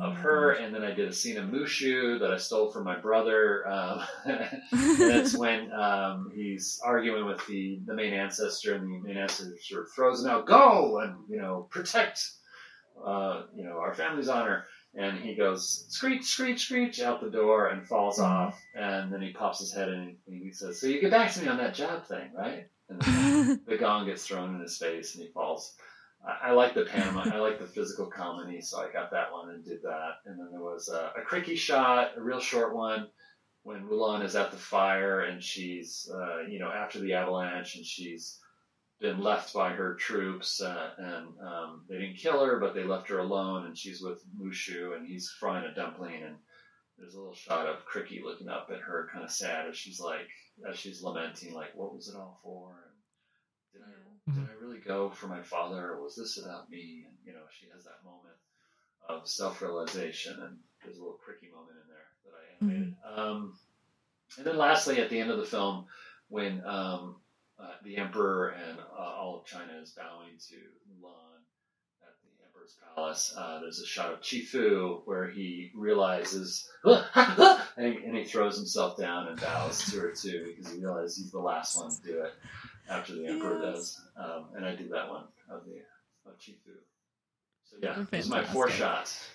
Speaker 3: of her, and then I did a scene of Mushu that I stole from my brother. Um, <laughs> <laughs> that's when um, he's arguing with the, the main ancestor, and the main ancestor throws him out, go and you know protect, uh, you know our family's honor. And he goes screech, screech, screech out the door and falls off. And then he pops his head in and he says, "So you get back to me on that job thing, right?" And then <laughs> the gong gets thrown in his face and he falls. I, like the pantomime. I like the physical comedy, so I got that one and did that. And then there was a, a Cri-Kee shot, a real short one, when Mulan is at the fire and she's, uh, you know, after the avalanche and she's been left by her troops uh, and um, they didn't kill her, but they left her alone and she's with Mushu and he's frying a dumpling and there's a little shot of Cri-Kee looking up at her, kind of sad as she's like, as she's lamenting, like, what was it all for? And did I, did I really go for my father, or was this about me? And you know, she has that moment of self-realization, and there's a little Cri-Kee moment in there that I animated. Um, and then lastly, at the end of the film, when um, uh, the emperor and uh, all of China is bowing to Mulan at the emperor's palace. Uh, there's a shot of Chi-Fu where he realizes, <laughs> and, and he throws himself down and bows to her too because he realizes he's the last one to do it after the emperor
Speaker 1: Yes.
Speaker 3: does. Um, and I did that one of the of Chi-Fu. So yeah,
Speaker 1: They're
Speaker 3: those are my four shots.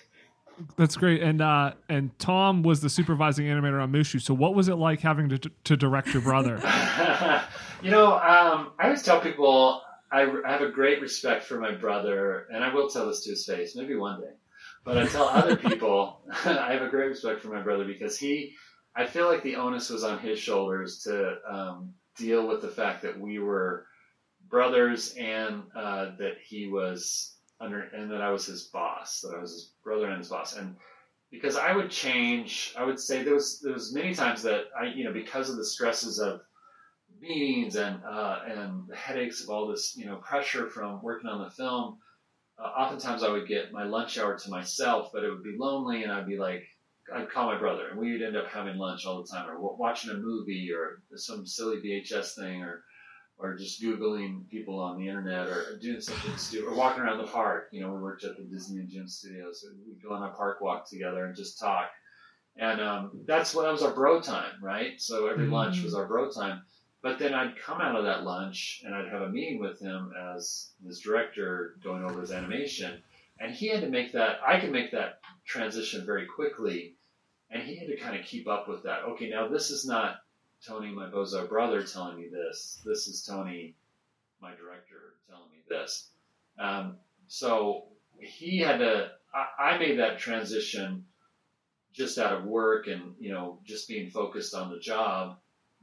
Speaker 2: That's great. And uh, and Tom was the supervising animator on Mushu. So what was it like having to to direct your brother? <laughs>
Speaker 3: you know, um, I always tell people I, I have a great respect for my brother, and I will tell this to his face, maybe one day. But I tell other <laughs> people <laughs> I have a great respect for my brother because he, I feel like the onus was on his shoulders to um, deal with the fact that we were brothers and uh, that he was under, and that I was his boss, that I was his brother and his boss, and because I would change. I would say there was there was many times that I you know because of the stresses of meetings and uh, and the headaches of all this you know pressure from working on the film. Uh, oftentimes I would get my lunch hour to myself, but it would be lonely, and I'd be like, I'd call my brother, and we'd end up having lunch all the time, or watching a movie, or some silly VHS thing, or or just googling people on the internet, or doing something stupid, or walking around the park. You know, we worked at the Disney-MGM Studios, so we'd go on a park walk together and just talk. And um, that's what that was our bro time, right? So every
Speaker 2: Mhm.
Speaker 3: lunch was our bro time. But then I'd come out of that lunch and I'd have a meeting with him as his director going over his animation. And he had to make that, I could make that transition very quickly. And he had to kind of keep up with that. Okay, now this is not Tony, my bozo brother, telling me this. This is Tony, my director, telling me this. Um, so he had to, I, I made that transition just out of work and, you know, just being focused on the job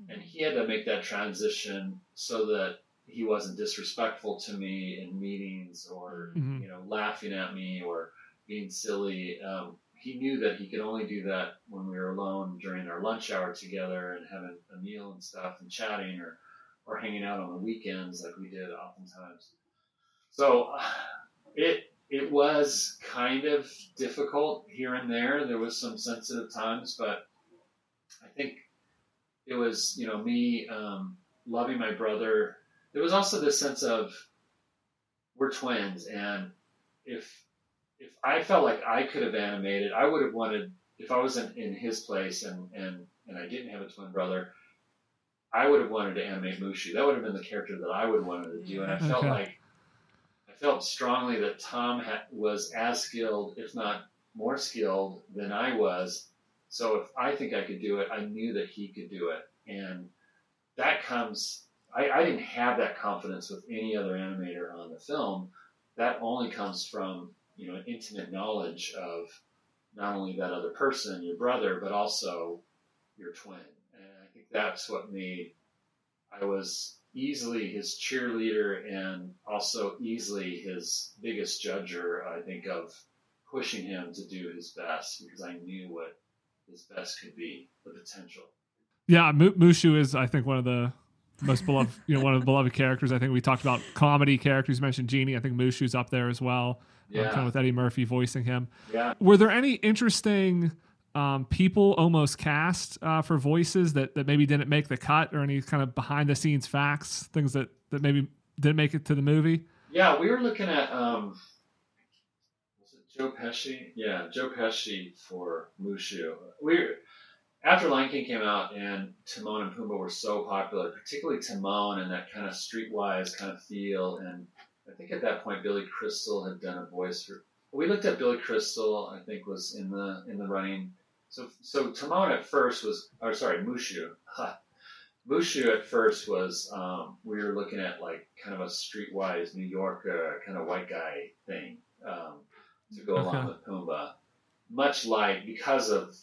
Speaker 3: and he had to make that transition so that he wasn't disrespectful to me in meetings or
Speaker 2: Mhm.
Speaker 3: you know laughing at me or being silly um, he knew that he could only do that when we were alone during our lunch hour together and having a meal and stuff and chatting or or hanging out on the weekends like we did oftentimes so <sighs> it it was kind of difficult here and there there was some sensitive times but i think it was you know me um, loving my brother. There was also this sense of we're twins, and if if I felt like I could have animated, I would have wanted if I was in, in his place and and and I didn't have a twin brother, I would have wanted to animate Mushu. That would have been the character that I would have wanted to do, and I mm-hmm. felt
Speaker 2: Okay.
Speaker 3: like I felt strongly that Tom ha- was as skilled, if not more skilled, than I was. So if I think I could do it, I knew that he could do it, and that comes. I, I didn't have that confidence with any other animator on the film. That only comes from you know an intimate knowledge of not only that other person, your brother, but also your twin. And I think that's what made I was easily his cheerleader and also easily his biggest judger, I think, of pushing him to do his best because I knew what his best could be, the potential.
Speaker 2: Yeah, Mushu is I think one of the most beloved, you know, one of the beloved characters. I think we talked about comedy characters. You mentioned Genie. I think Mushu's up there as well.
Speaker 3: Yeah.
Speaker 2: Uh, kind of with Eddie Murphy voicing him.
Speaker 3: Yeah.
Speaker 2: Were there any interesting um, people almost cast uh, for voices that, that maybe didn't make the cut or any kind of behind the scenes facts, things that, that maybe didn't make it to the movie?
Speaker 3: Yeah, we were looking at um, was it Joe Pesci? Yeah, Joe Pesci for Mushu. We were, after Lion King came out and Timon and Pumbaa were so popular, particularly Timon and that kind of streetwise kind of feel. And I think at that point Billy Crystal had done a voice for. We looked at Billy Crystal. I think was in the in the running. So so Timon at first was, or sorry, Mushu. Huh. Mushu at first was um, we were looking at like kind of a streetwise New York uh, kind of white guy thing um, to go along with Pumbaa, much like because of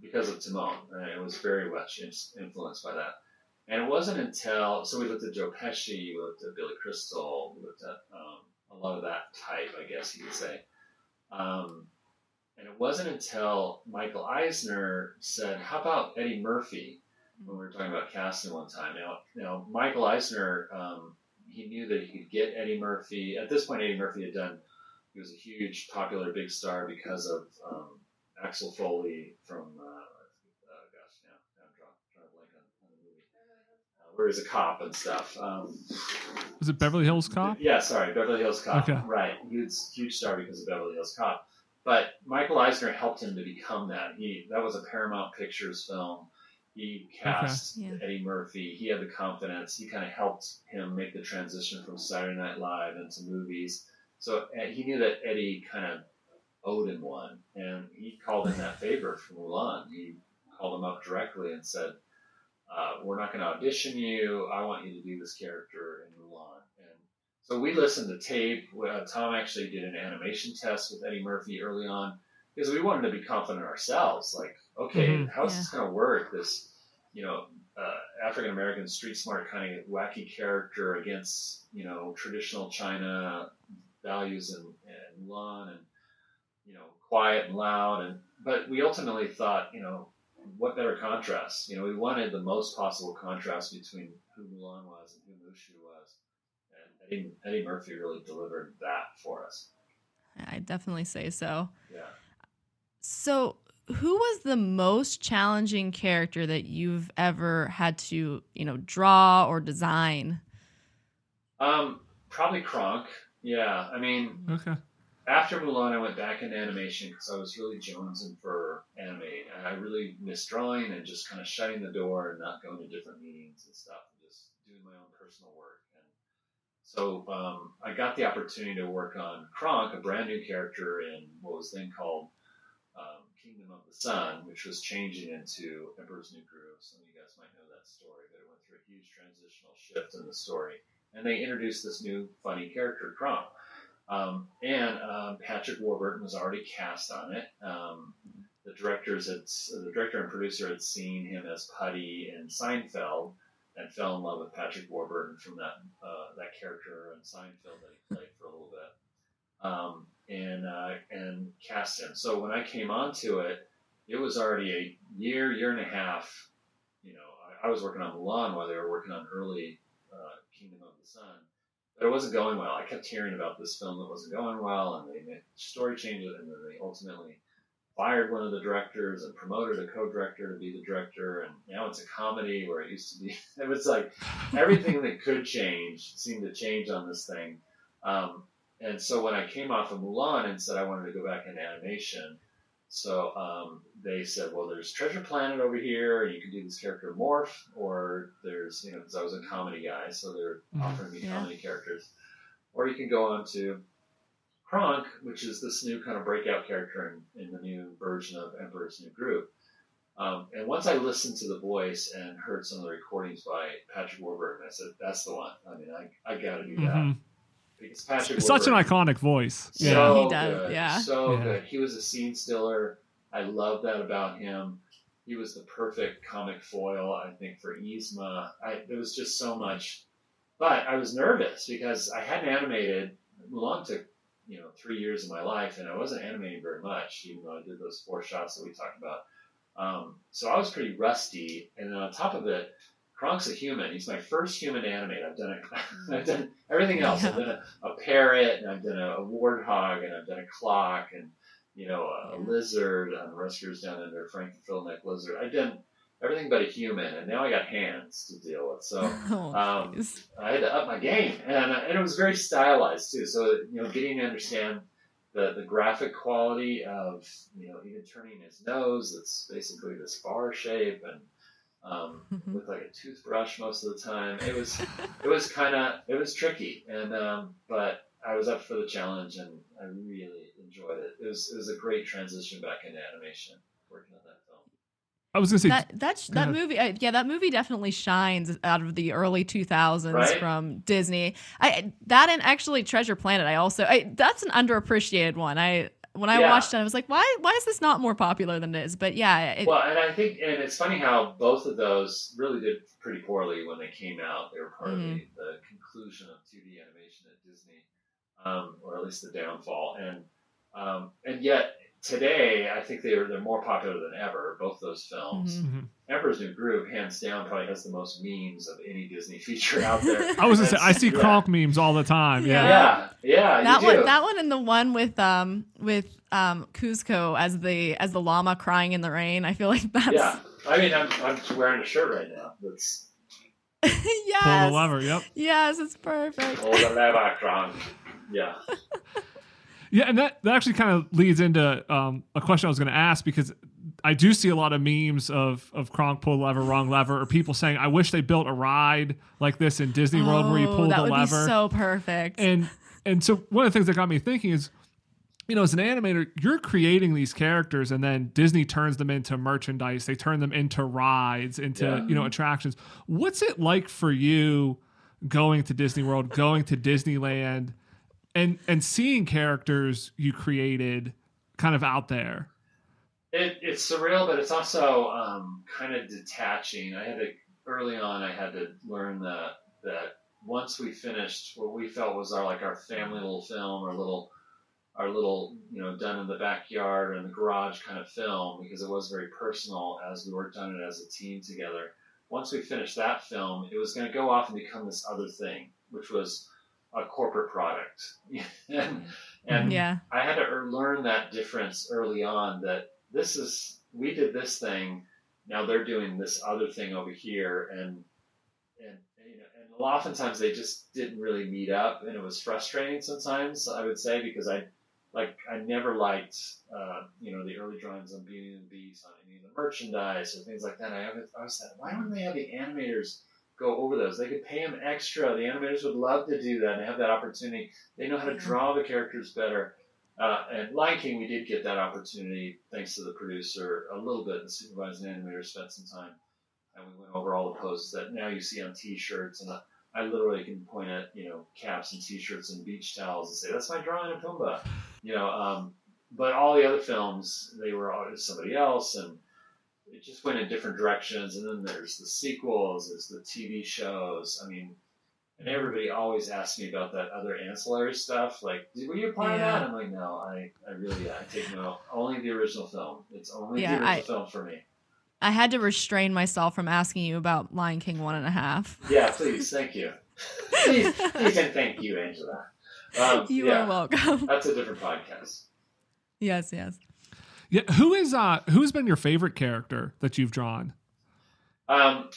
Speaker 3: because of Timon. Uh, it was very much influenced by that. And it wasn't until so we looked at Joe Pesci, we looked at Billy Crystal, we looked at um, a lot of that type, I guess you could say. Um, and it wasn't until Michael Eisner said, "How about Eddie Murphy?" When we were talking about casting one time. Now, know, Michael Eisner, um, he knew that he could get Eddie Murphy. At this point, Eddie Murphy had done. He was a huge, popular, big star because of um, Axel Foley from. Uh, uh, gosh, now, now I'm drawing, trying to blank on, on the movie. Uh, where he's a cop and stuff. Um,
Speaker 2: Was it Beverly Hills Cop?
Speaker 3: yeah, sorry, Beverly Hills Cop.
Speaker 2: Okay.
Speaker 3: Right, he was a huge star because of Beverly Hills Cop. But Michael Eisner helped him to become that. He that was a Paramount Pictures film. He cast
Speaker 1: Okay. Yeah.
Speaker 3: Eddie Murphy. He had the confidence. He kind of helped him make the transition from Saturday Night Live into movies. So he knew that Eddie kind of him one, and he called in that favor for Mulan. He called him up directly and said, uh, "We're not going to audition you. I want you to do this character in Mulan." And so we listened to tape. Uh, Tom actually did an animation test with Eddie Murphy early on because we wanted to be confident ourselves. Like, okay,
Speaker 2: Mhm.
Speaker 3: how's this going to work? This, you know, uh, African American street smart kind of wacky character against you know traditional China values and, and Mulan and you know quiet and loud and but we ultimately thought you know what better contrast you know we wanted the most possible contrast between who Mulan was and who Mushu was and Eddie, Eddie Murphy really delivered that for us
Speaker 1: I definitely say so.
Speaker 3: yeah
Speaker 1: So, who was the most challenging character that you've ever had to, you know, draw or design?
Speaker 3: um probably Kronk yeah I mean
Speaker 2: Okay.
Speaker 3: After Mulan, I went back into animation because I was really jonesing for anime, and I really missed drawing and just kind of shutting the door and not going to different meetings and stuff, and just doing my own personal work. And so um, I got the opportunity to work on Kronk, a brand new character in what was then called um, Kingdom of the Sun, which was changing into Emperor's New Groove. Some of you guys might know that story, but it went through a huge transitional shift in the story. And they introduced this new funny character, Kronk. Um, and um, Patrick Warburton was already cast on it. Um, the directors had, the director and producer had seen him as Puddy in Seinfeld and fell in love with Patrick Warburton from that uh, that character in Seinfeld that he played for a little bit, um, and uh, and cast him. So when I came onto it, it was already a year, year and a half. You know, I, I was working on Mulan while they were working on early uh, Kingdom of the Sun but it wasn't going well. I kept hearing about this film that wasn't going well, and they made story changes, and then they ultimately fired one of the directors and promoted a co-director to be the director, and now it's a comedy where it used to be. <laughs> It was like everything that could change seemed to change on this thing. Um, and so when I came off of Mulan and said I wanted to go back into animation, so um, they said, well, there's Treasure Planet over here. You can do this character Morph, or there's, you know, because I was a comedy guy, so they're
Speaker 2: Mhm.
Speaker 3: offering me
Speaker 1: Yeah.
Speaker 3: comedy characters. Or you can go on to Kronk, which is this new kind of breakout character in, in the new version of Emperor's New Groove. Um, and once I listened to the voice and heard some of the recordings by Patrick Warburton, I said, that's the one. I mean, I, I got to do that. Because Patrick
Speaker 2: Such an iconic voice.
Speaker 1: Yeah.
Speaker 2: Yeah.
Speaker 3: so
Speaker 1: He does,
Speaker 3: good,
Speaker 1: yeah.
Speaker 3: So
Speaker 2: Yeah.
Speaker 3: good. He was a scene stiller. I love that about him. He was the perfect comic foil, I think, for Yzma. I, there was just so much. But I was nervous because I hadn't animated. Mulan took, you know three years of my life, and I wasn't animating very much, even though I did those four shots that we talked about. Um, so I was pretty rusty, and then on top of it, Kronk's a human. He's my first human animate. I've done a, <laughs> I've done everything else. I've done a, a, parrot, and I've done a, a warthog, and I've done a clock, and you know a, yeah. lizard on Rescuers Down Under, Frank the Frillneck lizard. I've done everything but a human, and now I got hands to deal with. So <laughs> oh, um, I had to up my game, and uh, and it was very stylized too. So you know, getting to understand the the graphic quality of you know even turning his nose, it's basically this bar shape, and um, mm-hmm. with like a toothbrush most of the time. It was <laughs> it was kind of it was tricky, and um, but I was up for the challenge, and I really enjoyed it. It was it was a great transition back into animation working on that. Film.
Speaker 2: I was gonna say
Speaker 1: that that, that movie, uh, yeah, that movie definitely shines out of the early 2000s right? from Disney. I that and actually Treasure Planet. I also I, that's an underappreciated one. I when I yeah. watched it, I was like, why why is this not more popular than it is? But yeah,
Speaker 3: it, well, and I think and it's funny how both of those really did pretty poorly when they came out. They were part mm-hmm. of the, the, conclusion of 2D animation at Disney, um, or at least the downfall, and um, and yet today, I think they're they're more popular than ever. Both those films. Mm-hmm. mm-hmm. Emperor's New Groove, hands down, probably has the most memes of any Disney feature out there. <laughs>
Speaker 2: I was gonna say, I see yeah. Kronk memes all the time. Yeah,
Speaker 3: yeah, yeah.
Speaker 1: that one, that one, and the one with um with um Kuzco as the as the llama crying in the rain. I feel like <laughs> that's.
Speaker 3: Yeah, I mean, I'm I'm wearing a shirt right now. That's. <laughs>
Speaker 1: yes.
Speaker 2: Pull the lever. Yep.
Speaker 1: Yes, it's perfect.
Speaker 3: Pull the lever, Kronk. Yeah.
Speaker 2: Yeah, and that, that actually kind of leads into um, a question I was going to ask because I do see a lot of memes of of Kronk pull lever, wrong lever, or people saying, "I wish they built a ride like this in Disney World where you oh, pull the lever."
Speaker 1: so perfect.
Speaker 2: And and so one of the things that got me thinking is, you know, as an animator, you're creating these characters, and then Disney turns them into merchandise. They turn them into rides, into yeah. you know attractions. What's it like for you going to Disney World, going to Disneyland? And and seeing characters you created kind of out there.
Speaker 3: It, it's surreal, but it's also um, kind of detaching. I had to early on. I had to learn that that once we finished what we felt was our like our family little film, our little our little you know done in the backyard or in the garage kind of film because it was very personal as we worked on it as a team together. Once we finished that film, it was going to go off and become this other thing, which was a corporate product. <laughs> and, and yeah. I had to learn that difference early on that this is, we did this thing, now they're doing this other thing over here. And, and, you know, and oftentimes they just didn't really meet up and it was frustrating sometimes, I would say, because I, like I never liked, uh, you know, the early drawings on Beauty and the Beast, on any of the merchandise or things like that. I, I was like, why don't they have the animators go over those. They could pay them extra. The animators would love to do that and have that opportunity. They know how to draw the characters better. Uh, and Lion King, we did get that opportunity thanks to the producer a little bit. The supervising animator spent some time, and we went over all the poses that now you see on T-shirts. And I literally can point at you know caps and T-shirts and beach towels and say that's my drawing of Pumbaa. You know, um, but all the other films they were somebody else and it just went in different directions. And then there's the sequels, there's the TV shows. I mean, and everybody always asks me about that other ancillary stuff. Like, were you part yeah. of that? I'm like, no, I, I really, I take no, only the original film. It's only yeah, the original I, film for me.
Speaker 1: I had to restrain myself from asking you about Lion King one and a half.
Speaker 3: Yeah, please, thank you. <laughs> please, please, and thank you, Angela. Um,
Speaker 1: you
Speaker 3: yeah,
Speaker 1: are welcome.
Speaker 3: That's a different podcast.
Speaker 1: Yes, yes.
Speaker 2: Yeah, who is uh who's been your favorite character that you've drawn?
Speaker 3: Um,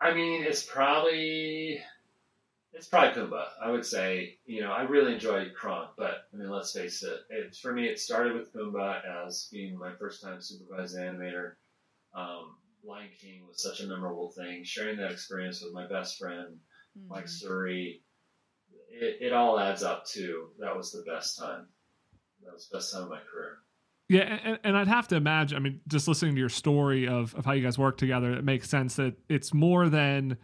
Speaker 3: I mean, it's probably it's probably Pumbaa. I would say, you know, I really enjoyed Kronk, but I mean, let's face it. It for me, it started with Pumbaa as being my first time supervised animator. Um, Lion King was such a memorable thing. Sharing that experience with my best friend, mm-hmm. Mike Surrey, it, it all adds up to that was the best time. That was the best time of my career.
Speaker 2: Yeah, and, and, I'd have to imagine. I mean, just listening to your story of, of how you guys work together, it makes sense that it's more than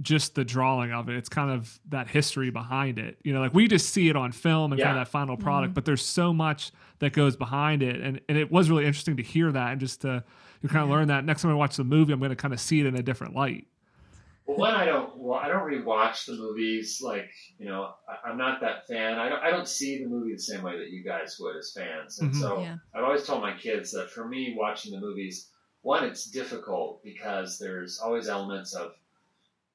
Speaker 2: just the drawing of it. It's kind of that history behind it. You know, like we just see it on film and yeah. kind of that final product, mm-hmm. but there's so much that goes behind it. And and it was really interesting to hear that and just to you kind of yeah. learn that. Next time I watch the movie, I'm going to kind of see it in a different light.
Speaker 3: Well, one, I don't. Well, I don't really watch the movies. Like, you know, I, I'm not that fan. I don't. I don't see the movie the same way that you guys would as fans. And
Speaker 2: Mhm.
Speaker 3: so,
Speaker 1: Yeah.
Speaker 3: I've always told my kids that for me, watching the movies, one, it's difficult because there's always elements of,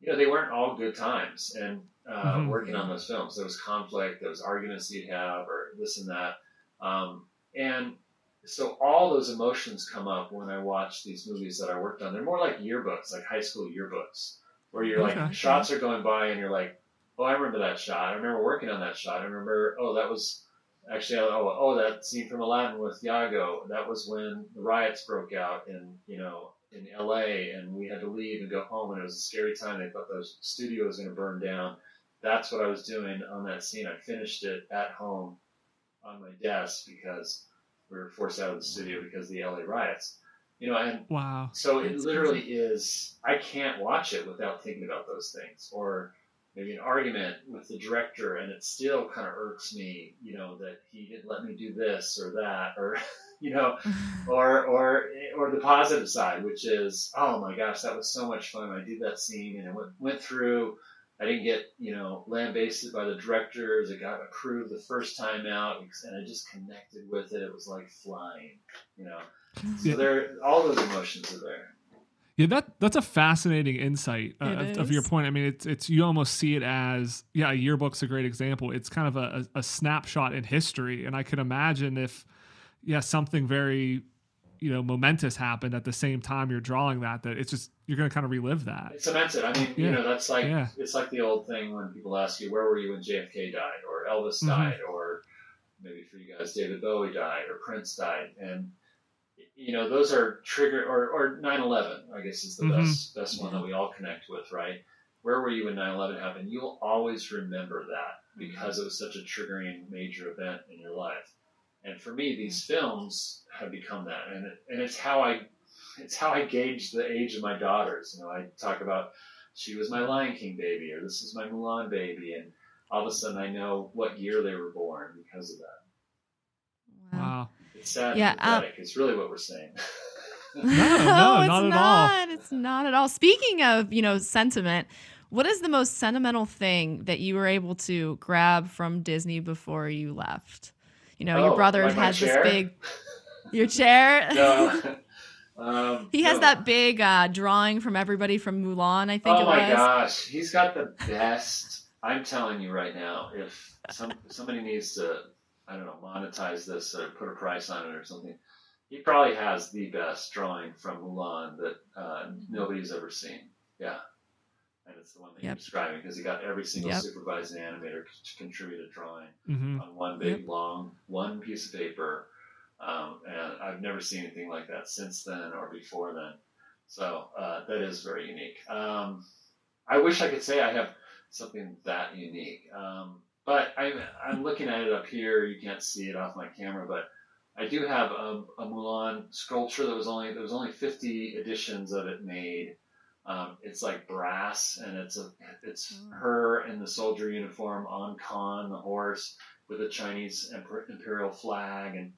Speaker 3: you know, they weren't all good times, and uh,
Speaker 2: Mhm.
Speaker 3: working on those films, there was conflict, there was arguments you'd have, or this and that, um, and so all those emotions come up when I watch these movies that I worked on. They're more like yearbooks, like high school yearbooks, where you're
Speaker 2: Okay.
Speaker 3: like shots are going by and you're like, oh, I remember that shot. I remember working on that shot. I remember, oh, that was actually, oh, oh, that scene from Aladdin with Iago. That was when the riots broke out in, you know, in L.A. and we had to leave and go home, and it was a scary time. They thought the studio was going to burn down. That's what I was doing on that scene. I finished it at home on my desk because we were forced out of the studio because of the LA riots. You know, and
Speaker 2: Wow.
Speaker 3: so it
Speaker 1: That's
Speaker 3: literally is. I can't watch it without thinking about those things, or maybe an argument with the director, and it still kind of irks me. You know that he didn't let me do this or that, or <laughs> you know, <laughs> or or or the positive side, which is, oh my gosh, that was so much fun. I did that scene, and it went went through. I didn't get you know lambasted by the directors. It got approved the first time out, and I just connected with it. It was like flying, you know. So
Speaker 2: Yeah.
Speaker 3: there, all those emotions are there.
Speaker 2: Yeah, that that's a fascinating insight uh, of, of your point. I mean, it's it's you almost see it as yeah, a yearbook's a great example. It's kind of a, a, a snapshot in history, and I could imagine if yeah, something very you know momentous happened at the same time you're drawing that, that it's just you're going to kind of relive that.
Speaker 3: It cements it. I mean,
Speaker 2: Yeah.
Speaker 3: you know, that's like
Speaker 2: Yeah.
Speaker 3: it's like the old thing when people ask you, "Where were you when JFK died?" or Elvis
Speaker 2: Mhm.
Speaker 3: died, or maybe for you guys, David Bowie died, or Prince died, and you know, those are trigger or or 9/11. I guess is the
Speaker 2: Mhm.
Speaker 3: best best one that we all connect with, right? Where were you when 9/11 happened? You'll always remember that because it was such a triggering major event in your life. And for me, these films have become that, and it, and it's how I it's how I gauge the age of my daughters. You know, I talk about she was my Lion King baby, or this is my Mulan baby, and all of a sudden I know what year they were born because of that.
Speaker 2: Wow.
Speaker 3: It's sad
Speaker 1: Yeah,
Speaker 3: and
Speaker 1: um,
Speaker 3: it's really what we're saying. <laughs>
Speaker 2: no, <laughs>
Speaker 1: it's
Speaker 2: not at all.
Speaker 1: It's not at all. Speaking of, you know, sentiment, what is the most sentimental thing that you were able to grab from Disney before you left? You know, your
Speaker 3: Oh,
Speaker 1: brother
Speaker 3: like
Speaker 1: has this big your chair. <laughs>
Speaker 3: no. <laughs> Um,
Speaker 1: he has
Speaker 3: no.
Speaker 1: that big uh, drawing from everybody from Mulan, I think
Speaker 3: Oh
Speaker 1: it
Speaker 3: my
Speaker 1: was.
Speaker 3: gosh, he's got the best. I'm telling you right now, if some somebody needs to, I don't know, monetize this or put a price on it or something, he probably has the best drawing from Mulan that uh, nobody's ever seen. Yeah, and it's the one that
Speaker 1: Yep.
Speaker 3: you're describing because he got every single
Speaker 1: Yep.
Speaker 3: supervising animator to contribute a drawing
Speaker 2: hmm
Speaker 3: on one big long one piece of paper, um, and I've never seen anything like that since then or before then. So uh, that is very unique. Um, I wish I could say I have something that unique, um, but I'm I'm looking at it up here. You can't see it off my camera, but I do have a, a Mulan sculpture that was only there was only 50 editions of it made. Um, it's like brass, and it's a it's
Speaker 1: Oh.
Speaker 3: her in the soldier uniform on Khan, the horse, with a Chinese imperial flag, and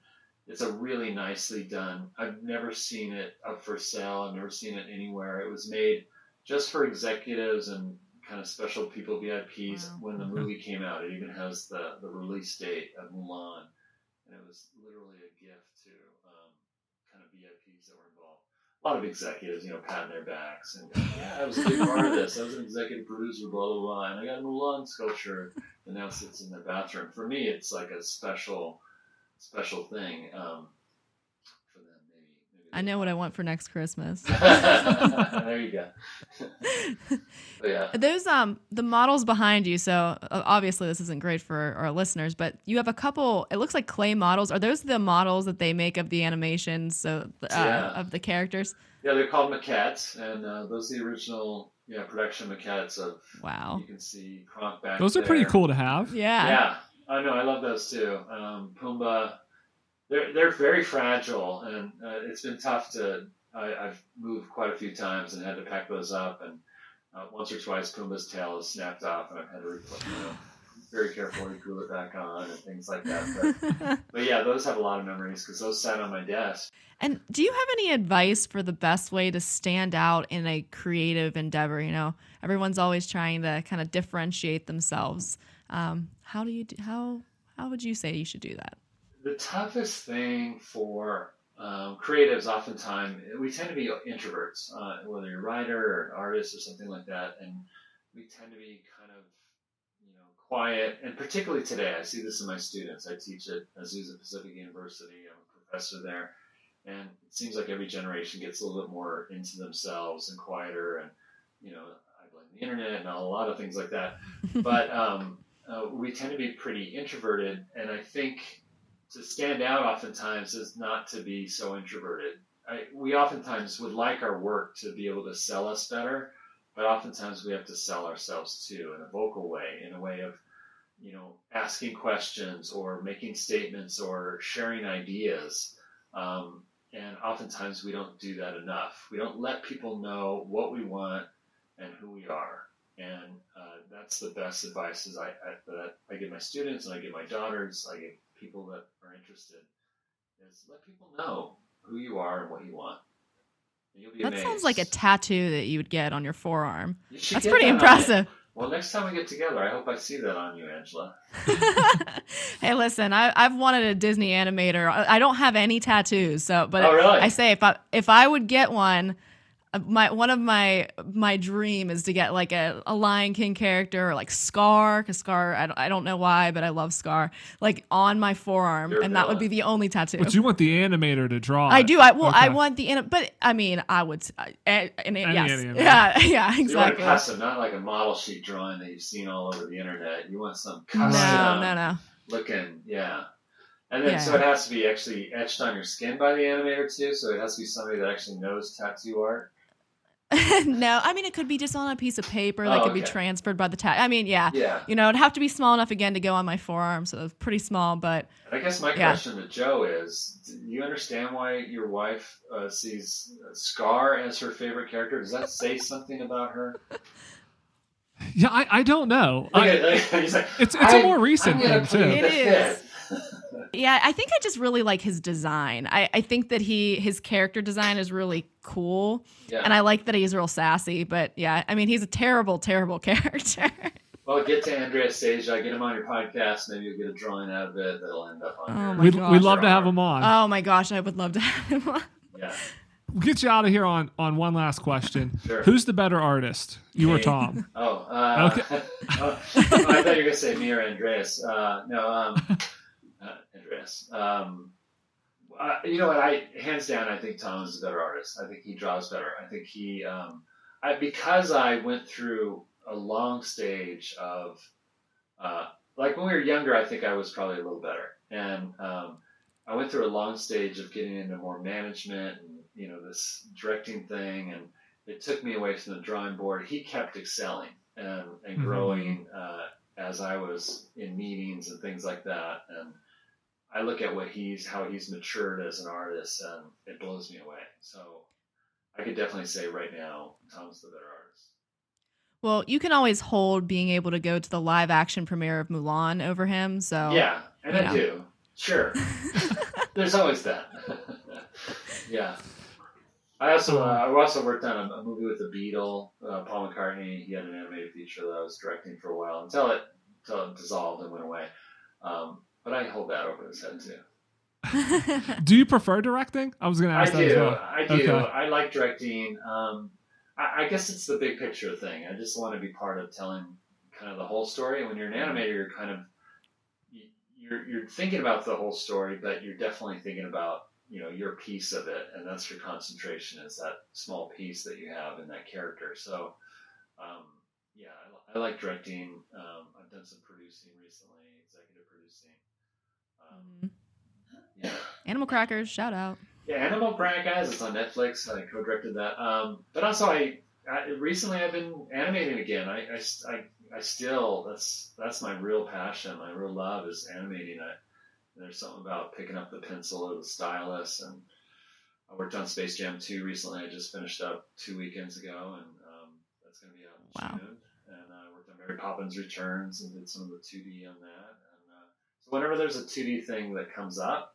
Speaker 3: it's a really nicely done. I've never seen it up for sale. I've never seen it anywhere. It was made just for executives and kind of special people, VIPs.
Speaker 1: Wow.
Speaker 3: When the
Speaker 2: Mhm.
Speaker 3: movie came out, it even has the the release date of Mulan, and it was literally a gift to um, kind of VIPs that were involved. A lot of executives, you know, patting their backs and yeah, I was a big part of this. I was an executive producer, blah blah blah, and I got a Mulan sculpture, and now sits in their bathroom. For me, it's like a special, special thing. Um, for them, maybe. maybe
Speaker 1: I know what I want for next Christmas. <laughs>
Speaker 3: there you go. <laughs> yeah.
Speaker 1: Those um the models behind you. So uh, obviously this isn't great for our listeners, but you have a couple. It looks like clay models. Are those the models that they make of the animations? So uh,
Speaker 3: Yeah.
Speaker 1: of the characters.
Speaker 3: Yeah, they're called maquettes, and uh, those are the original yeah production maquettes of.
Speaker 1: Wow.
Speaker 3: You can see Kronk back
Speaker 2: Those are pretty cool to have.
Speaker 1: Yeah.
Speaker 3: Yeah, I know. I love those too. Um, Pumbaa, they're they're very fragile, and uh, it's been tough to. I, I've moved quite a few times and had to pack those up, and uh, once or twice Pumbaa's tail has snapped off, and I've had to repl- you know, very carefully glue it back on and things like that. But, <laughs> but yeah, those have a lot of memories because those sat on my desk.
Speaker 1: and do you have any advice for the best way to stand out in a creative endeavor? You know, everyone's always trying to kind of differentiate themselves. Um, how do you do, how how would you say you should do that?
Speaker 3: The toughest thing for um, creatives, oftentimes, we tend to be introverts, uh, whether you're a writer or an artist or something like that, and we tend to be kind of, you know, quiet. And particularly today, I see this in my students. I teach at Azusa Pacific University. I'm a professor there, and it seems like every generation gets a little bit more into themselves and quieter. And you know, I blame the internet and a lot of things like that. <laughs> But um, uh, we tend to be pretty introverted, and I think to stand out oftentimes is not to be so introverted. I, we oftentimes would like our work to be able to sell us better, but oftentimes we have to sell ourselves too in a vocal way, in a way of, you know, asking questions or making statements or sharing ideas. Um, and oftentimes we don't do that enough. We don't let people know what we want and who we are. And uh, that's the best advice is I, I, that I give my students and I give my daughters, I give people that are interested is let people know who you are and what you want. And you'll be
Speaker 1: That
Speaker 3: amazed.
Speaker 1: sounds like a tattoo that you would get on your forearm.
Speaker 3: You
Speaker 1: That's pretty
Speaker 3: that
Speaker 1: impressive.
Speaker 3: Well, next time we get together, I hope I see that on you, Angela. <laughs>
Speaker 1: hey, listen, I, I've wanted a Disney animator. I, I don't have any tattoos, so but
Speaker 3: Oh, really?
Speaker 1: I say if I if I would get one, my one of my my dream is to get like a, a Lion King character or like Scar, because Scar I don't, I don't know why, but I love Scar, like on my forearm,
Speaker 3: You're a
Speaker 1: and that would be the only tattoo.
Speaker 2: But you want the animator to draw.
Speaker 1: I
Speaker 2: it.
Speaker 1: do. I well, I want the anim- but I mean, I would. Uh, and, and
Speaker 2: Any
Speaker 1: yes,
Speaker 2: animator.
Speaker 1: yeah, <laughs> yeah, exactly.
Speaker 3: You want a
Speaker 1: exactly.
Speaker 3: custom, not like a model sheet drawing that you've seen all over the internet. You want some
Speaker 1: No,
Speaker 3: custom
Speaker 1: no, no.
Speaker 3: looking, yeah. And then
Speaker 1: Yeah.
Speaker 3: so it has to be actually etched on your skin by the animator too. So it has to be somebody that actually knows tattoo art. <laughs>
Speaker 1: no, I mean it could be just on a piece of paper that
Speaker 3: Oh,
Speaker 1: could be transferred by the tag. I mean, yeah,
Speaker 3: Yeah.
Speaker 1: you know, it'd have to be small enough again to go on my forearm, so it's pretty small. But
Speaker 3: And I guess my
Speaker 1: Yeah.
Speaker 3: question to Joe is: Do you understand why your wife uh, sees Scar as her favorite character? Does that say something about her? <laughs>
Speaker 2: Yeah, I, I don't know.
Speaker 3: Look
Speaker 2: I,
Speaker 3: at- look at- he's like,
Speaker 2: it's it's a more recent
Speaker 3: I'm
Speaker 2: thing too.
Speaker 3: plead
Speaker 1: It
Speaker 3: the
Speaker 1: is.
Speaker 3: fifth." <laughs>
Speaker 1: yeah, I think I just really like his design. I, I think that he his character design is really cool,
Speaker 3: yeah.
Speaker 1: and I like that he's real sassy. But yeah, I mean he's a terrible, terrible <laughs> character.
Speaker 3: well, get to Andreas Deja, get him on your podcast. Maybe you'll get a drawing out of it that'll end up on
Speaker 1: Oh
Speaker 3: your.
Speaker 1: my
Speaker 2: We'd, we'd love to have him on.
Speaker 1: oh my gosh, I would love to have him on.
Speaker 3: Yeah,
Speaker 2: we'll get you out of here on on one last question. <laughs>
Speaker 3: sure.
Speaker 2: Who's the better artist, you or Tom? <laughs>
Speaker 3: Oh, uh,
Speaker 2: Okay.
Speaker 3: oh, I thought you were gonna say me or Andreas. Uh, no, um, uh, Andreas. Um, uh, you know what? I hands down, I think Tom is a better artist. I think he draws better. I think he, um, I, because I went through a long stage of, uh, like when we were younger, I think I was probably a little better, and um, I went through a long stage of getting into more management and you know this directing thing, and it took me away from the drawing board. He kept excelling and, and
Speaker 2: Mhm.
Speaker 3: growing uh, as I was in meetings and things like that. And I look at what he's how he's matured as an artist, and it blows me away. So I could definitely say right now, Tom's the better artist.
Speaker 1: Well, you can always hold being able to go to the live action premiere of Mulan over him. So
Speaker 3: Yeah, and I
Speaker 1: know.
Speaker 3: do. Sure, <laughs> there's always that. <laughs> yeah. I also uh, I also worked on a, a movie with the Beatle, uh, Paul McCartney. He had an animated feature that I was directing for a while until it until it dissolved and went away. Um, but I hold that over his head too.
Speaker 2: Do you prefer directing? I was going to
Speaker 3: I
Speaker 2: ask that as
Speaker 3: do.
Speaker 2: well.
Speaker 3: I do.
Speaker 2: Okay.
Speaker 3: I like directing. Um, I, I guess it's the big picture thing. I just want to be part of telling kind of the whole story. And when you're an animator, you're kind of you- you're you're thinking about the whole story, but you're definitely thinking about you know your piece of it, and that's your concentration is that small piece that you have in that character. So, um, yeah, I, I like directing. Um, I've done some producing recently, executive producing. Um, yeah.
Speaker 1: Animal Crackers, shout out.
Speaker 3: Yeah, Animal Crackers. It's on Netflix. I co-directed that. Um, but also, I, I recently I've been animating again. I, I, I, I still that's that's my real passion. My real love is animating. I, there's something about picking up the pencil or the stylus. And I worked on Space Jam 2 recently. I just finished up two weekends ago, and um, that's going to be out in
Speaker 1: Wow.
Speaker 3: June. And I worked on Mary Poppins Returns and did some of the 2D on that. And so whenever there's a 2D thing that comes up,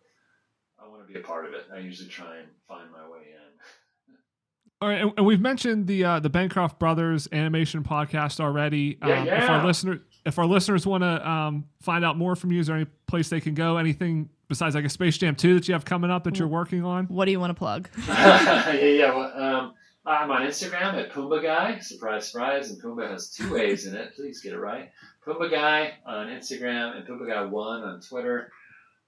Speaker 3: I want to be a part of it. I usually try and find my way in. <laughs>
Speaker 2: All right, and, and we've mentioned the uh, the Bancroft Brothers animation podcast already.
Speaker 3: Yeah,
Speaker 2: um, If our listener, if our listeners want to um, find out more from you, is there any place they can go? Anything besides like a Space Jam two that you have coming up that you're working on?
Speaker 1: What do you want to plug? <laughs>
Speaker 3: yeah, yeah. Well, um, I'm on Instagram at Pumbaa Guy. Surprise, surprise. And Pumbaa has two A's in it. Please get it right. Pumbaa Guy on Instagram and Pumbaa Guy One on Twitter.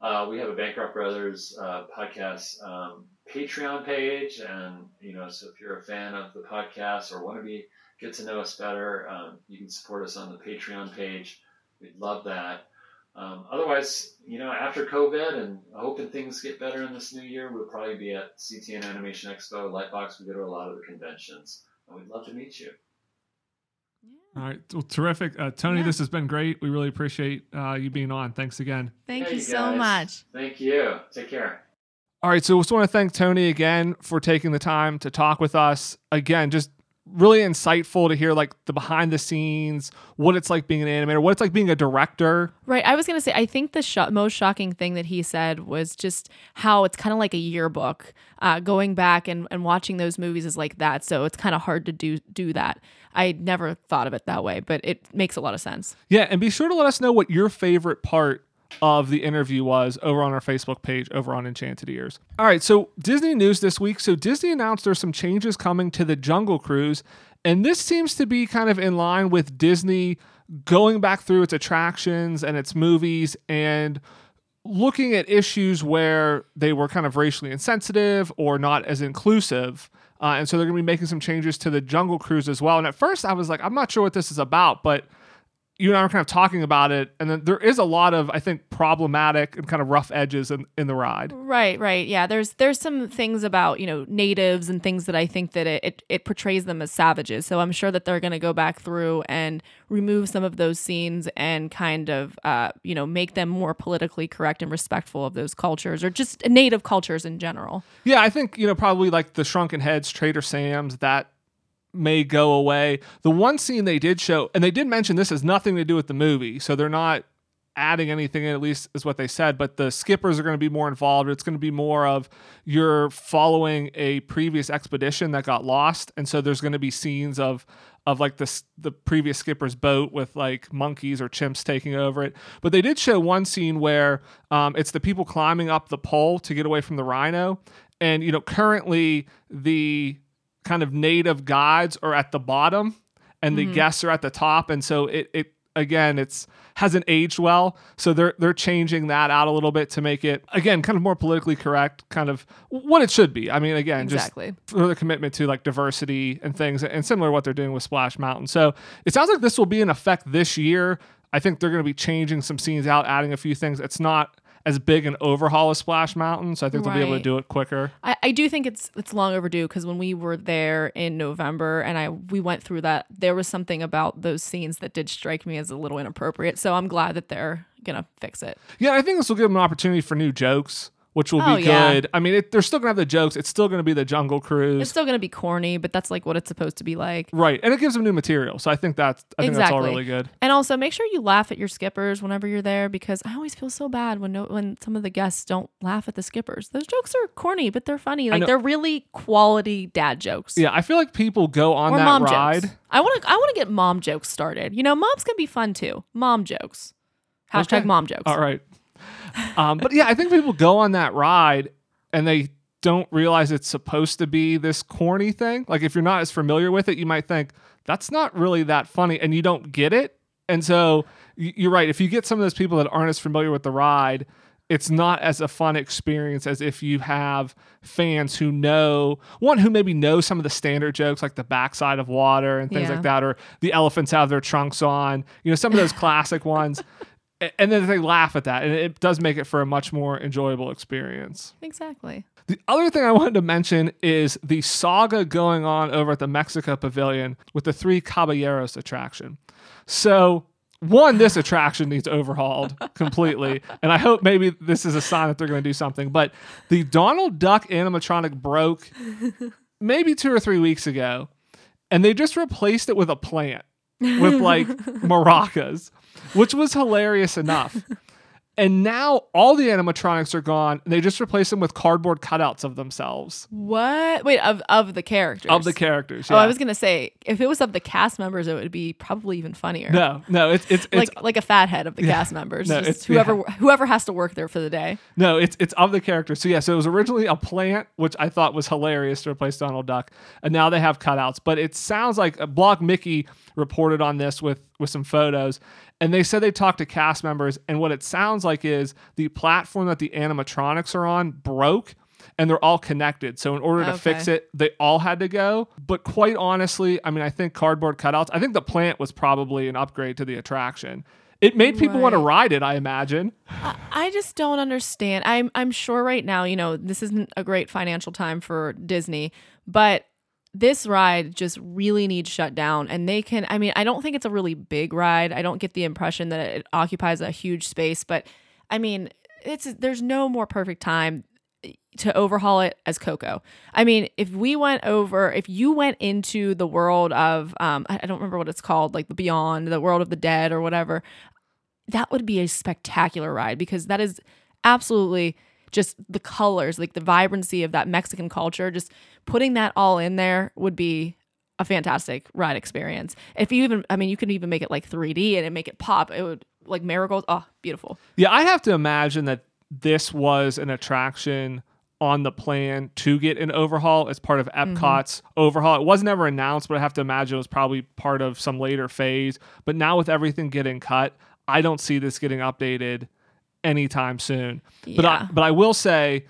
Speaker 3: Uh, we have a Bancroft Brothers uh, podcast um, Patreon page, and you know, so if you're a fan of the podcast or want to be get to know us better, um, you can support us on the Patreon page. We'd love that. Um, otherwise, you know, after COVID and hoping things get better in this new year, we'll probably be at CTN Animation Expo, Lightbox. We go to a lot of the conventions, and we'd love to meet you.
Speaker 2: All right, well, terrific, uh, Tony.
Speaker 1: Yeah.
Speaker 2: This has been great. We really appreciate uh, you being on. Thanks again.
Speaker 1: Thank
Speaker 3: Hey,
Speaker 1: you so much.
Speaker 3: Thank you. Take care.
Speaker 2: All right, so just want to thank Tony again for taking the time to talk with us. Again, just really insightful to hear like the behind the scenes, what it's like being an animator, what it's like being a director.
Speaker 1: Right. I was going to say, I think the sho- most shocking thing that he said was just how it's kind of like a yearbook. Uh, going back and, and watching those movies is like that. So it's kind of hard to do do that. I never thought of it that way, but it makes a lot of sense.
Speaker 2: Yeah, and be sure to let us know what your favorite part of the interview was over on our Facebook page over on Enchanted Ears. All right, so Disney news this week. So Disney announced there's some changes coming to the Jungle Cruise, and this seems to be kind of in line with Disney going back through its attractions and its movies and looking at issues where they were kind of racially insensitive or not as inclusive. Uh, and so they're going to be making some changes to the Jungle Cruise as well. And at first I was like, I'm not sure what this is about, but you and I were kind of talking about it. And then there is a lot of, I think, problematic and kind of rough edges in, in the ride.
Speaker 1: Right, right. Yeah, there's there's some things about, you know, natives and things that I think that it it, it portrays them as savages. So I'm sure that they're going to go back through and remove some of those scenes and kind of uh, you know, make them more politically correct and respectful of those cultures or just native cultures in general.
Speaker 2: Yeah, I think, you know, probably like the Shrunken Heads, Trader Sam's, that may go away. The one scene they did show, and they did mention this has nothing to do with the movie, so they're not adding anything at least is what they said, but the skippers are going to be more involved. It's going to be more of you're following a previous expedition that got lost, and so there's going to be scenes of of like this the previous skipper's boat with like monkeys or chimps taking over it. But they did show one scene where um, it's the people climbing up the pole to get away from the rhino, and you know currently the kind of native guides are at the bottom and the mm-hmm. guests are at the top. And so it it again it's hasn't aged well. So they're they're changing that out a little bit to make it again kind of more politically correct kind of what it should be. I mean again
Speaker 1: Exactly.
Speaker 2: just for the commitment to like diversity and things and similar to what they're doing with splash mountain. So it sounds like this will be in effect this year. I think they're going to be changing some scenes out adding a few things. It's not as big an overhaul as splash mountain so i think they'll be able to
Speaker 1: Right.
Speaker 2: do it quicker
Speaker 1: I, I do think it's it's long overdue because when we were there in November and I we went through that, there was something about those scenes that did strike me as a little inappropriate. So I'm glad that they're gonna fix it.
Speaker 2: Yeah, I think this will give them an opportunity for new jokes, which will
Speaker 1: Oh,
Speaker 2: be
Speaker 1: yeah.
Speaker 2: good. I mean, it, they're still gonna have the jokes. It's still gonna be the Jungle Cruise,
Speaker 1: It's still gonna be corny, but that's like what it's supposed to be like.
Speaker 2: right? And it gives them new material. So I think that's I think that's all
Speaker 1: Exactly.
Speaker 2: really good.
Speaker 1: And also make sure you laugh at your skippers whenever you're there because I always feel so bad when no, when some of the guests don't laugh at the skippers. Those jokes are corny, but they're funny. Like they're really quality dad jokes.
Speaker 2: Yeah, I feel like people go on
Speaker 1: Or
Speaker 2: that
Speaker 1: mom
Speaker 2: ride.
Speaker 1: jokes. I want to I want to get mom jokes started. You know, moms can be fun too. Mom jokes. Hashtag
Speaker 2: Okay.
Speaker 1: mom jokes.
Speaker 2: All right. Um, but yeah, I think people go on that ride and they don't realize it's supposed to be this corny thing. Like if you're not as familiar with it, you might think that's not really that funny and you don't get it. And so you're right. If you get some of those people that aren't as familiar with the ride, it's not as a fun experience as if you have fans who know one who maybe know some of the standard jokes like the backside of water and things
Speaker 1: Yeah.
Speaker 2: like that, or the elephants have their trunks on, you know, some of those classic ones. And then they laugh at that, and it does make it for a much more enjoyable experience.
Speaker 1: Exactly.
Speaker 2: The other thing I wanted to mention is the saga going on over at the Mexico Pavilion with the Three Caballeros attraction. So, one, this attraction needs overhauled <laughs> completely, and I hope maybe this is a sign that they're going to do something. But the Donald Duck animatronic broke <laughs> maybe two or three weeks ago, and they just replaced it with a plant. With <laughs> like maracas, which was hilarious enough. And now all the animatronics are gone. They just replace them with cardboard cutouts of themselves,
Speaker 1: What? Wait, of of the characters.
Speaker 2: of the characters.
Speaker 1: Oh, I was gonna say if it was of the cast members, it would be probably even funnier.
Speaker 2: no, no, it's it's it's
Speaker 1: like like a fathead of the cast <laughs> members.
Speaker 2: No,
Speaker 1: Just
Speaker 2: it's-
Speaker 1: whoever whoever has to work there for the day.
Speaker 2: No, it's it's of the characters. So yeah, so it was originally a plant, which I thought was hilarious to replace Donald Duck, and now they have cutouts. But it sounds like uh, a BlogMickey reported on this with with some photos, and they said they talked to cast members, and what it sounds like is the platform that the animatronics are on broke. And they're all connected. So, in order to fix it, they all had to go. But quite honestly, I mean, I think cardboard cutouts, I think the plant was probably an upgrade to the attraction. It made people want to ride it, I imagine.
Speaker 1: I just don't understand. I'm I'm sure right now, you know, this isn't a great financial time for Disney, but this ride just really needs shut down and they can I mean, I don't think it's a really big ride. I don't get the impression that it occupies a huge space, but I mean, it's there's no more perfect time to overhaul it as Coco. I mean, if we went over, if you went into the world of, um, I don't remember what it's called, like the Beyond, the world of the dead or whatever, that would be a spectacular ride because that is absolutely just the colors, like the vibrancy of that Mexican culture. Just putting that all in there would be a fantastic ride experience. If you even, I mean, you could even make it like 3D and it make it pop. It would like marigolds. Oh, beautiful.
Speaker 2: Yeah, I have to imagine that this was an attraction on the plan to get an overhaul as part of mm-hmm. Epcot's overhaul. It wasn't ever announced, but I have to imagine it was probably part of some later phase. But now with everything getting cut, I don't see this getting updated anytime soon. But I, but I will say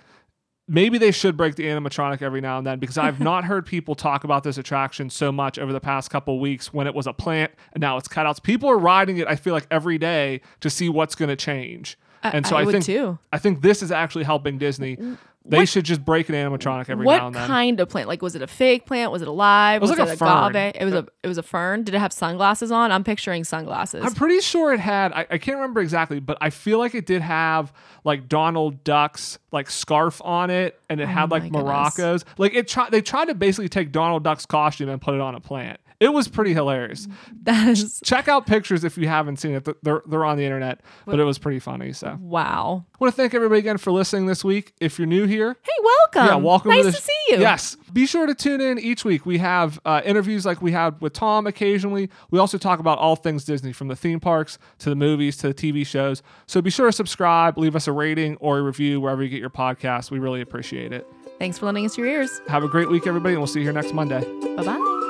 Speaker 2: maybe they should break the animatronic every now and then because I've not heard people talk about this attraction so much over the past couple weeks when it was a plant and now it's cutouts. People are riding it, I feel like, every day to see what's going to change.
Speaker 1: I-
Speaker 2: and so
Speaker 1: I
Speaker 2: I, think
Speaker 1: too.
Speaker 2: I think this is actually helping Disney. Mm. They
Speaker 1: What-
Speaker 2: should just break an animatronic every
Speaker 1: what
Speaker 2: now and then.
Speaker 1: What kind of plant? Like, was it a fake plant? Was it alive?
Speaker 2: It was like a fern.
Speaker 1: agave? It was a it was a fern. Did it have sunglasses on? I'm picturing sunglasses.
Speaker 2: I'm pretty sure it had. I, I can't remember exactly, but I feel like it did have like Donald Duck's like scarf on it, and it oh had like
Speaker 1: Oh goodness.
Speaker 2: maracas. Like it tried. They tried to basically take Donald Duck's costume and put it on a plant. It was pretty hilarious. <laughs>
Speaker 1: that is
Speaker 2: Check out pictures if you haven't seen it. They're they're on the internet, but it was pretty funny. So,
Speaker 1: wow.
Speaker 2: I want to thank everybody again for listening this week. If you're new here,
Speaker 1: Hey, welcome.
Speaker 2: Yeah, welcome
Speaker 1: Nice
Speaker 2: to,
Speaker 1: to, see you.
Speaker 2: Yes. Be sure to tune in each week. We have uh, interviews like we had with Tom occasionally. We also talk about all things Disney, from the theme parks to the movies to the TV shows. So be sure to subscribe, leave us a rating or a review wherever you get your podcast. We really appreciate it.
Speaker 1: Thanks for lending us your ears.
Speaker 2: Have a great week, everybody, and we'll see you here next Monday.
Speaker 1: Bye bye.